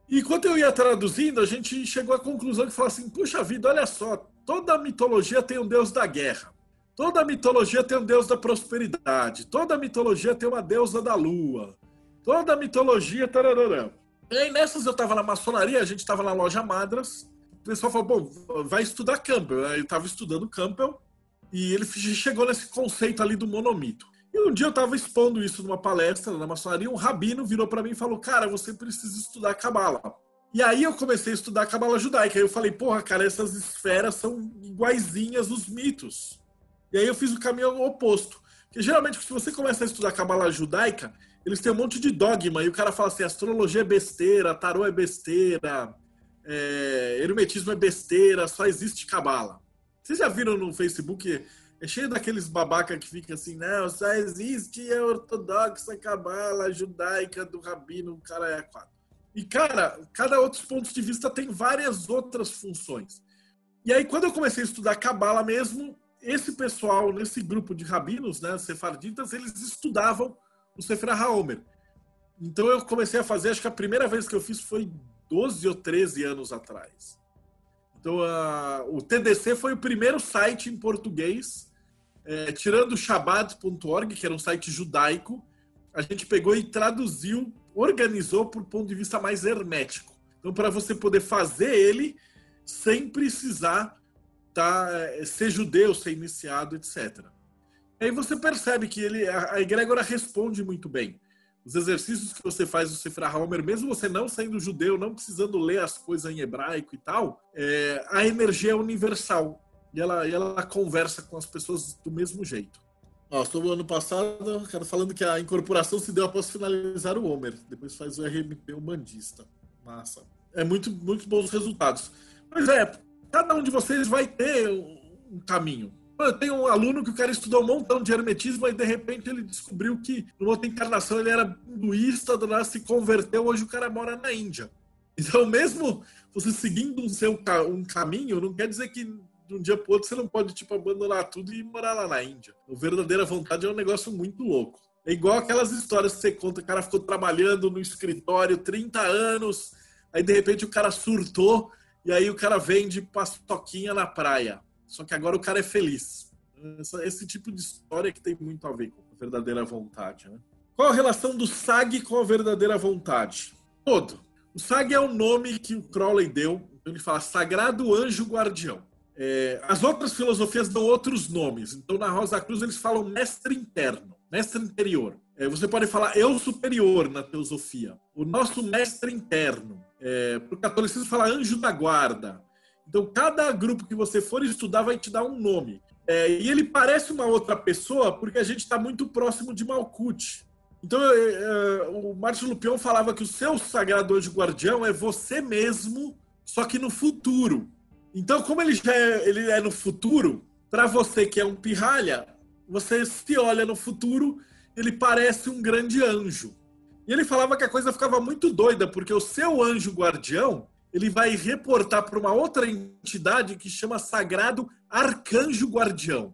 E enquanto eu ia traduzindo, a gente chegou à conclusão que falou assim: puxa vida, olha só, toda mitologia tem um deus da guerra, toda mitologia tem um deus da prosperidade, toda mitologia tem uma deusa da lua, toda mitologia. Tararara. E aí nessas eu estava na maçonaria, a gente estava na loja Madras, o pessoal falou, bom, vai estudar Campbell. Eu estava estudando Campbell e ele chegou nesse conceito ali do monomito. E um dia eu estava expondo isso numa palestra na maçonaria, um rabino virou para mim e falou, cara, você precisa estudar Cabala. E aí eu comecei a estudar Cabala judaica. Aí eu falei, porra, cara, essas esferas são iguaizinhas os mitos. E aí eu fiz o caminho oposto. Porque geralmente, se você começa a estudar Cabala judaica, eles têm um monte de dogma. E o cara fala assim: astrologia é besteira, tarô é besteira, é, hermetismo é besteira, só existe cabala. Vocês já viram no Facebook? É cheio daqueles babaca que fica assim, não, só existe a ortodoxa cabala judaica do rabino, o cara é quatro. E, cara, cada outro ponto de vista tem várias outras funções. E aí, quando eu comecei a estudar Cabala mesmo, esse pessoal, nesse grupo de rabinos, né, sefarditas, eles estudavam o Sefer HaOmer. Então eu comecei a fazer, acho que a primeira vez que eu fiz foi 12 ou 13 anos atrás. Então o TDC foi o primeiro site em português, é, tirando o Shabbat.org, que era um site judaico, a gente pegou e traduziu, organizou por ponto de vista mais hermético. Então para você poder fazer ele sem precisar tá, é, ser judeu, ser iniciado, etc. Aí você percebe que ele, a, a egrégora responde muito bem. Os exercícios que você faz no Sefer Homer, mesmo você não sendo judeu, não precisando ler as coisas em hebraico e tal, é, a energia é universal. E ela, e ela conversa com as pessoas do mesmo jeito. Ó, sobre o ano passado, cara falando que a incorporação se deu após finalizar o Homer. Depois faz o RMP humanista. Massa. É muito, muito bons resultados. Mas é, cada um de vocês vai ter um caminho. Eu tenho um aluno que o cara estudou um montão de hermetismo e de repente ele descobriu que numa outra encarnação ele era hinduísta, do nada se converteu, hoje o cara mora na Índia. Então, mesmo você seguindo um seu um caminho, não quer dizer que de um dia para outro você não pode tipo abandonar tudo e morar lá na Índia. A verdadeira vontade é um negócio muito louco. É igual aquelas histórias que você conta, o cara ficou trabalhando no escritório 30 anos, aí de repente o cara surtou e aí o cara vende paçoquinha na praia. Só que agora o cara é feliz. Esse tipo de história que tem muito a ver com a verdadeira vontade. Né? Qual a relação do SAG com a verdadeira vontade? Todo. O SAG é o nome que o Crowley deu. Ele fala Sagrado Anjo Guardião. É, as outras filosofias dão outros nomes. Então, na Rosa Cruz, eles falam mestre interno, mestre interior. É, você pode falar eu superior na teosofia. O nosso mestre interno. É, Para o catolicismo, fala anjo da guarda. Então, cada grupo que você for estudar vai te dar um nome. É, e ele parece uma outra pessoa porque a gente está muito próximo de Malkuth. Então, é, é, o Márcio Lupion falava que o seu sagrado anjo guardião é você mesmo, só que no futuro. Então, como ele já é, ele é no futuro, para você que é um pirralha, você se olha no futuro, ele parece um grande anjo. E ele falava que a coisa ficava muito doida, porque o seu anjo guardião ele vai reportar para uma outra entidade que chama Sagrado Arcanjo Guardião,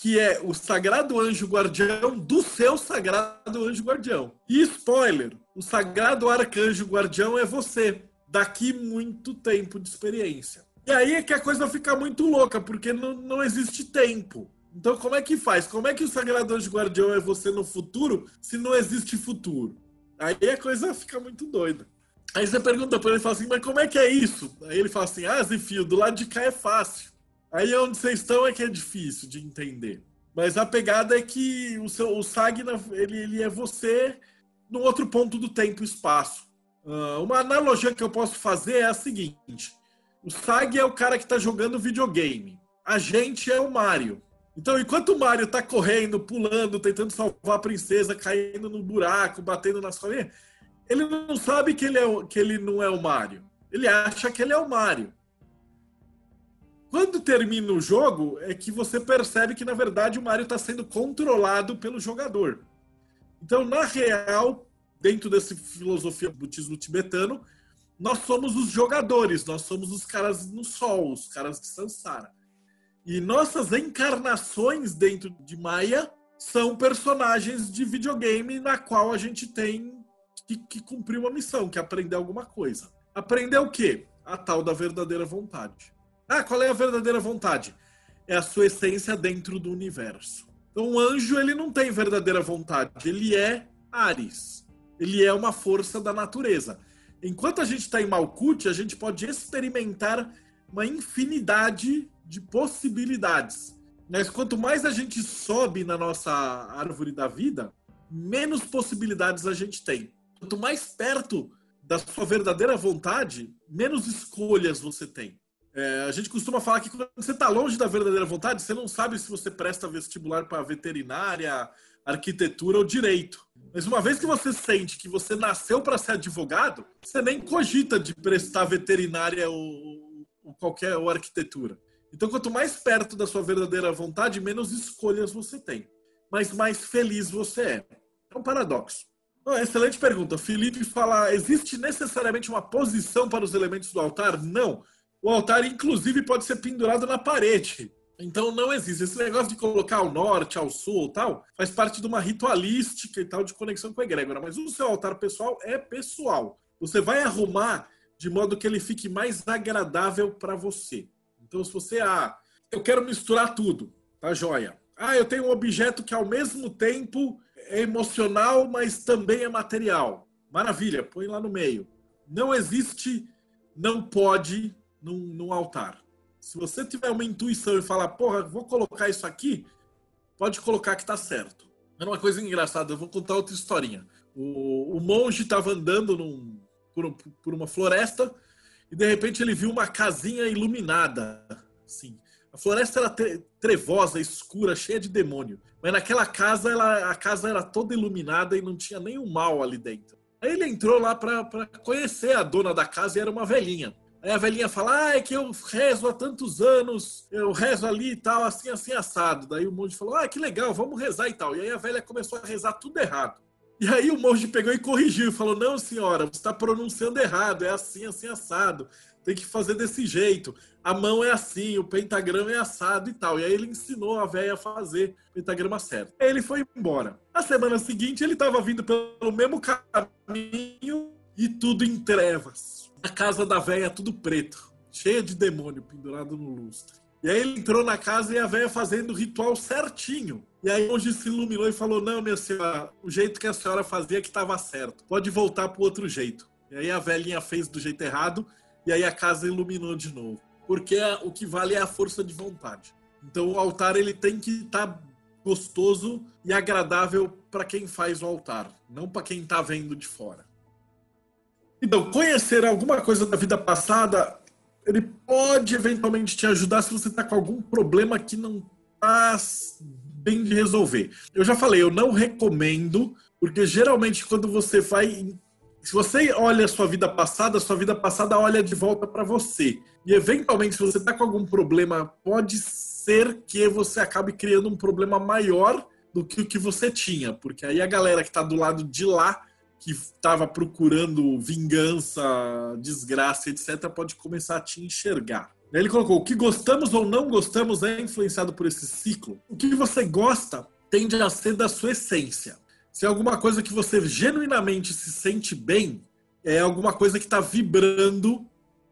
que é o Sagrado Anjo Guardião do seu Sagrado Anjo Guardião. E spoiler, o Sagrado Arcanjo Guardião é você, daqui muito tempo de experiência. E aí é que a coisa fica muito louca, porque não, não existe tempo. Então, como é que faz? Como é que o Sagrado Anjo Guardião é você no futuro se não existe futuro? Aí a coisa fica muito doida. Aí você pergunta para ele e fala assim, mas como é que é isso? Aí ele fala assim, ah, Zifio, do lado de cá é fácil. Aí onde vocês estão é que é difícil de entender. Mas a pegada é que o, seu, o Sagna, ele, ele é você no outro ponto do tempo e espaço. Uh, uma analogia que eu posso fazer é a seguinte. O Sag é o cara que está jogando videogame. A gente é o Mario. Então, enquanto o Mario está correndo, pulando, tentando salvar a princesa, caindo no buraco, batendo nas colinhas, ele não sabe que ele, é, que ele não é o Mario. Ele acha que ele é o Mario. Quando termina o jogo, é que você percebe que, na verdade, o Mario está sendo controlado pelo jogador. Então, na real, dentro dessa filosofia budismo tibetano, nós somos os jogadores, nós somos os caras no sol, os caras de Sansara. E nossas encarnações dentro de Maia são personagens de videogame na qual a gente tem que, que cumpriu uma missão, que é aprender alguma coisa. Aprender o quê? A tal da verdadeira vontade. Ah, qual é a verdadeira vontade? É a sua essência dentro do universo. Então, o anjo, ele não tem verdadeira vontade. Ele é Ares. Ele é uma força da natureza. Enquanto a gente está em Malkuth, a gente pode experimentar uma infinidade de possibilidades. Mas quanto mais a gente sobe na nossa árvore da vida, menos possibilidades a gente tem. Quanto mais perto da sua verdadeira vontade, menos escolhas você tem. É, a gente costuma falar que quando você está longe da verdadeira vontade, você não sabe se você presta vestibular para veterinária, arquitetura ou direito. Mas uma vez que você sente que você nasceu para ser advogado, você nem cogita de prestar veterinária ou, ou qualquer ou arquitetura. Então, quanto mais perto da sua verdadeira vontade, menos escolhas você tem. Mas mais feliz você é. É um paradoxo. Oh, excelente pergunta. Felipe fala: existe necessariamente uma posição para os elementos do altar? Não. O altar, inclusive, pode ser pendurado na parede. Então não existe. Esse negócio de colocar ao norte, ao sul tal, faz parte de uma ritualística e tal de conexão com a egrégora. Mas o seu altar pessoal é pessoal. Você vai arrumar de modo que ele fique mais agradável para você. Então, se você, ah, eu quero misturar tudo, tá joia? Ah, eu tenho um objeto que ao mesmo tempo é emocional, mas também é material. Maravilha, põe lá no meio. Não existe, não pode num, num altar. Se você tiver uma intuição e falar, porra, vou colocar isso aqui, pode colocar que tá certo. Era uma coisa engraçada, eu vou contar outra historinha. O, o monge estava andando num, por, por, uma floresta e de repente ele viu uma casinha iluminada. Assim. A floresta era trevosa, escura, cheia de demônio. Mas naquela casa, ela, a casa era toda iluminada e não tinha nenhum mal ali dentro. Aí ele entrou lá para conhecer a dona da casa e era uma velhinha. Aí a velhinha fala, ah, é que eu rezo há tantos anos, eu rezo ali e tal, assim, assim, assado. Daí o monge falou, ah, que legal, vamos rezar e tal. E aí a velha começou a rezar tudo errado. E aí o monge pegou e corrigiu e falou, não, senhora, você está pronunciando errado, é assim, assim, assado. Tem que fazer desse jeito. A mão é assim, o pentagrama é assado e tal. E aí ele ensinou a velha a fazer o pentagrama certo. Aí ele foi embora. Na semana seguinte, ele estava vindo pelo mesmo caminho e tudo em trevas a casa da velha tudo preto, cheia de demônio pendurado no lustre. E aí ele entrou na casa e a velha fazendo o ritual certinho. E aí hoje se iluminou e falou: Não, minha senhora, o jeito que a senhora fazia que estava certo. Pode voltar para outro jeito. E aí a velhinha fez do jeito errado e aí a casa iluminou de novo. Porque o que vale é a força de vontade. Então o altar ele tem que estar tá gostoso e agradável para quem faz o altar, não para quem está vendo de fora. Então, conhecer alguma coisa da vida passada, ele pode eventualmente te ajudar se você está com algum problema que não está bem de resolver. Eu já falei, eu não recomendo, porque geralmente quando você vai. Se você olha a sua vida passada, a sua vida passada olha de volta para você. E eventualmente, se você está com algum problema, pode ser que você acabe criando um problema maior do que o que você tinha, porque aí a galera que está do lado de lá que estava procurando vingança, desgraça, etc., pode começar a te enxergar. Ele colocou: o que gostamos ou não gostamos é influenciado por esse ciclo. O que você gosta tende a ser da sua essência. Se é alguma coisa que você genuinamente se sente bem, é alguma coisa que está vibrando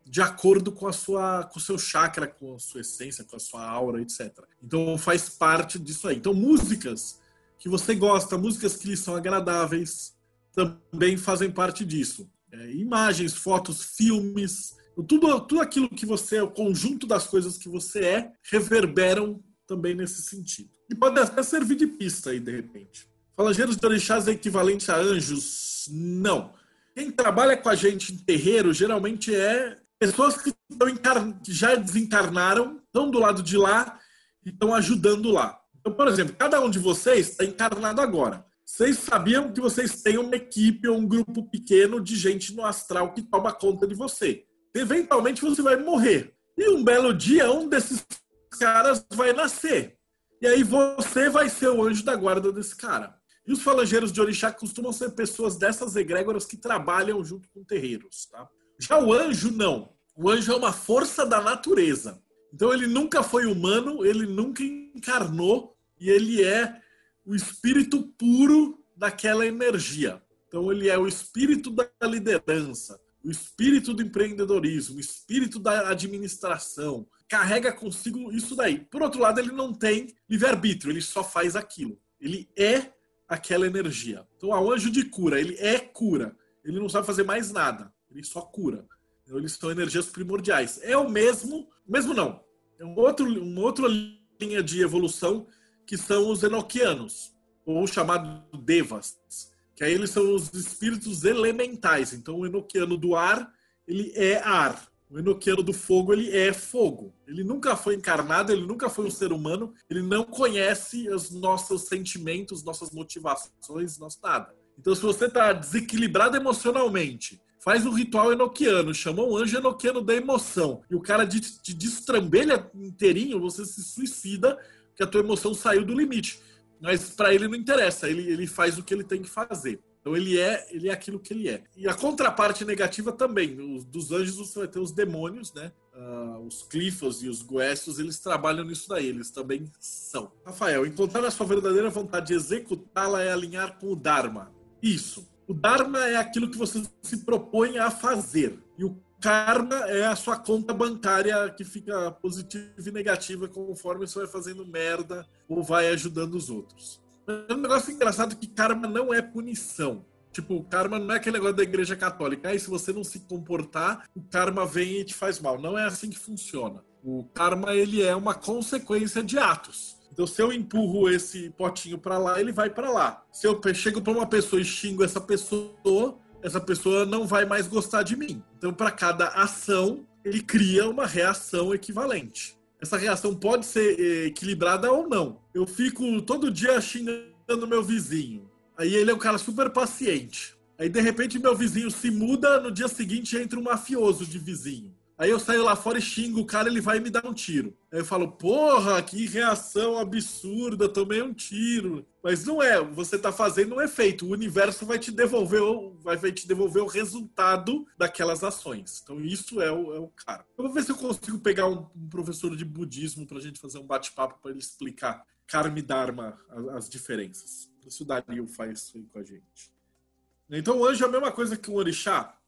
de acordo com a sua, com o seu chakra, com a sua essência, com a sua aura, etc. Então faz parte disso aí. Então músicas que você gosta, músicas que lhe são agradáveis, também fazem parte disso. É, imagens, fotos, filmes, tudo, tudo aquilo que você é, o conjunto das coisas que você é, reverberam também nesse sentido. E pode até servir de pista aí, de repente. Falangeiros de orixás é equivalente a anjos? Não. Quem trabalha com a gente em terreiro geralmente é pessoas que, que já desencarnaram, estão do lado de lá e estão ajudando lá. Então, por exemplo, cada um de vocês está encarnado agora. Vocês sabiam que vocês têm uma equipe ou um grupo pequeno de gente no astral que toma conta de você. Eventualmente você vai morrer. E um belo dia, um desses caras vai nascer. E aí você vai ser o anjo da guarda desse cara. E os falangeiros de orixá costumam ser pessoas dessas egrégoras que trabalham junto com terreiros. Tá? Já o anjo, não. O anjo é uma força da natureza. Então ele nunca foi humano, ele nunca encarnou e ele é o espírito puro daquela energia. Então, ele é o espírito da liderança, o espírito do empreendedorismo, o espírito da administração. Carrega consigo isso daí. Por outro lado, ele não tem livre-arbítrio, ele só faz aquilo. Ele é aquela energia. Então, o anjo de cura, ele é cura. Ele não sabe fazer mais nada, ele só cura. Então, eles são energias primordiais. É o mesmo, mesmo não. É um outro, uma outra linha de evolução que são os enoquianos, ou chamado devas, que aí eles são os espíritos elementais. Então, o enoquiano do ar, ele é ar. O enoquiano do fogo, ele é fogo. Ele nunca foi encarnado, ele nunca foi um ser humano, ele não conhece os nossos sentimentos, nossas motivações, nosso nada. Então, se você está desequilibrado emocionalmente, faz um ritual enoquiano, chamou um anjo enoquiano da emoção, e o cara te, te destrambelha inteirinho, você se suicida que a tua emoção saiu do limite. Mas para ele não interessa, ele, ele faz o que ele tem que fazer. Então ele é, ele é aquilo que ele é. E a contraparte negativa também. Os, dos anjos você vai ter os demônios, né? Uh, os clifos e os goestos, eles trabalham nisso daí, eles também são. Rafael, encontrar a sua verdadeira vontade de executá-la é alinhar com o Dharma. Isso. O Dharma é aquilo que você se propõe a fazer. E o karma é a sua conta bancária que fica positiva e negativa conforme você vai fazendo merda ou vai ajudando os outros. É um negócio engraçado que karma não é punição. Tipo, karma não é aquele negócio da igreja católica. Aí, se você não se comportar, o karma vem e te faz mal. Não é assim que funciona. O karma, ele é uma consequência de atos. Então, se eu empurro esse potinho para lá, ele vai para lá. Se eu chego para uma pessoa e xingo essa pessoa, essa pessoa não vai mais gostar de mim. Então, para cada ação, ele cria uma reação equivalente. Essa reação pode ser eh, equilibrada ou não. Eu fico todo dia xingando meu vizinho. Aí ele é um cara super paciente. Aí de repente meu vizinho se muda, no dia seguinte entra um mafioso de vizinho. Aí eu saio lá fora e xingo o cara, ele vai me dar um tiro. Aí eu falo, porra, que reação absurda, tomei um tiro. Mas não é, você tá fazendo um efeito. O universo vai te devolver, vai te devolver o resultado daquelas ações. Então isso é o, é o cara. Eu vou ver se eu consigo pegar um, um professor de budismo pra gente fazer um bate-papo para ele explicar Karma e Dharma, as, as diferenças. Se o Dario faz isso com a gente. Então o anjo é a mesma coisa que o orixá?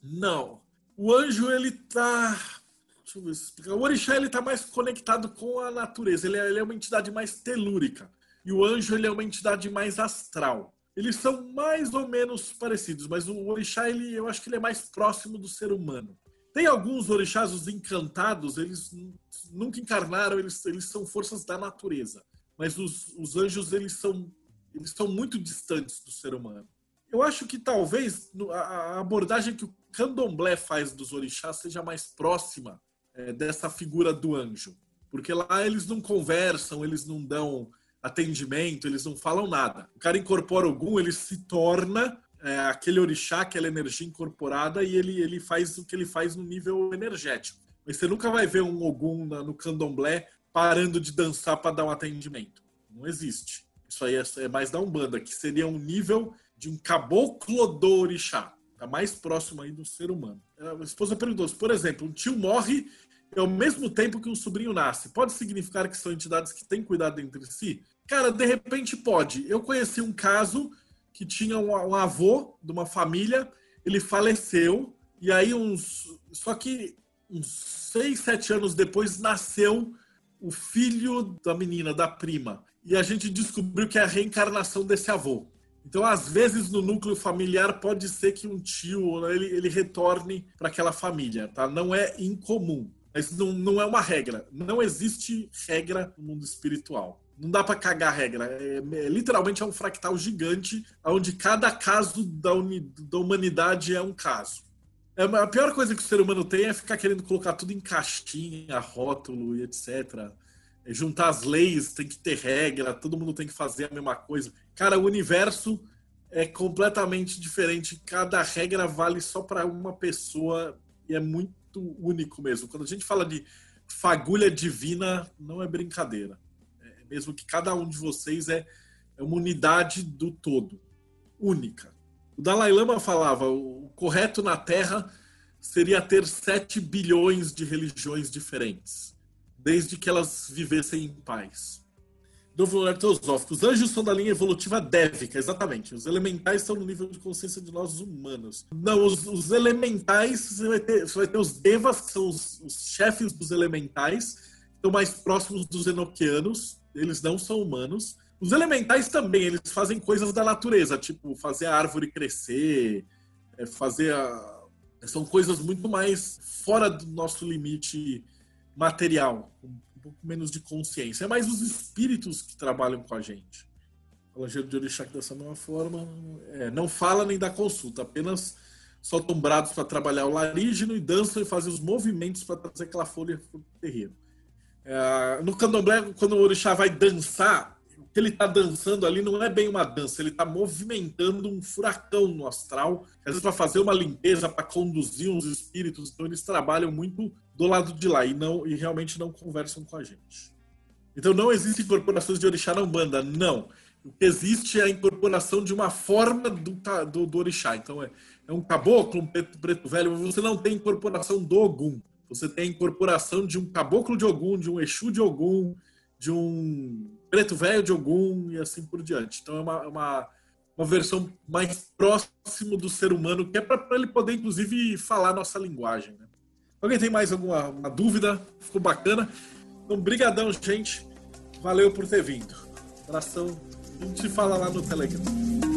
Não o anjo, ele tá. Deixa eu ver se explicar. O orixá, ele tá mais conectado com a natureza. Ele é, ele é uma entidade mais telúrica. E o anjo, ele é uma entidade mais astral. Eles são mais ou menos parecidos, mas o orixá, ele, eu acho que ele é mais próximo do ser humano. Tem alguns orixás, os encantados, eles nunca encarnaram, eles, eles são forças da natureza. Mas os, os anjos, eles são, eles são muito distantes do ser humano. Eu acho que talvez a abordagem que o candomblé faz dos orixás seja mais próxima é, dessa figura do anjo. Porque lá eles não conversam, eles não dão atendimento, eles não falam nada. O cara incorpora algum, ele se torna é, aquele orixá, aquela energia incorporada, e ele, ele faz o que ele faz no nível energético. Mas você nunca vai ver um Ogum na, no candomblé parando de dançar para dar um atendimento. Não existe. Isso aí é, é mais da Umbanda, que seria um nível de um caboclo do orixá. Está mais próximo aí do ser humano. A esposa perguntou: por exemplo, um tio morre ao mesmo tempo que um sobrinho nasce. Pode significar que são entidades que têm cuidado entre si? Cara, de repente pode. Eu conheci um caso que tinha um, um avô de uma família, ele faleceu, e aí uns. Só que uns seis, sete anos depois nasceu o filho da menina, da prima. E a gente descobriu que é a reencarnação desse avô. Então, às vezes, no núcleo familiar, pode ser que um tio né, ele, ele retorne para aquela família, tá? Não é incomum. Mas não, não é uma regra. Não existe regra no mundo espiritual. Não dá para cagar regra. É, é, literalmente é um fractal gigante, onde cada caso da, uni, da humanidade é um caso. É, a pior coisa que o ser humano tem é ficar querendo colocar tudo em caixinha, rótulo e etc. É juntar as leis, tem que ter regra, todo mundo tem que fazer a mesma coisa. Cara, o universo é completamente diferente. Cada regra vale só para uma pessoa e é muito único mesmo. Quando a gente fala de fagulha divina, não é brincadeira. É mesmo que cada um de vocês é, é uma unidade do todo, única. O Dalai Lama falava: o correto na Terra seria ter 7 bilhões de religiões diferentes, desde que elas vivessem em paz do vocabulário teosófico. Os anjos são da linha evolutiva dévica, exatamente. Os elementais estão no nível de consciência de nós humanos. Não, os, os elementais, você vai, ter, você vai ter os devas, que são os, os chefes dos elementais, estão mais próximos dos enoquianos, eles não são humanos. Os elementais também, eles fazem coisas da natureza, tipo fazer a árvore crescer, é, fazer a... São coisas muito mais fora do nosso limite material, pouco menos de consciência. É mais os espíritos que trabalham com a gente. O Evangelho de Orixá dessa mesma forma é, não fala nem dá consulta, apenas soltam brados para trabalhar o larígeno e dançam e fazem os movimentos para trazer aquela folha para o terreiro. É, no candomblé, quando o orixá vai dançar, que ele está dançando ali não é bem uma dança, ele está movimentando um furacão no astral, às vezes para fazer uma limpeza, para conduzir uns espíritos. Então eles trabalham muito do lado de lá e não e realmente não conversam com a gente. Então não existem corporações de orixá na Umbanda, não. O que existe é a incorporação de uma forma do, do, do orixá. Então é, é um caboclo, um preto, preto velho, você não tem incorporação do Ogum. Você tem a incorporação de um caboclo de Ogum, de um Exu de Ogum, de um preto velho de Ogum e assim por diante. Então é uma, uma, uma versão mais próximo do ser humano, que é para ele poder, inclusive, falar nossa linguagem. Né? Alguém tem mais alguma dúvida? Ficou bacana? Então, brigadão, gente. Valeu por ter vindo. Abração. A gente fala lá no Telegram.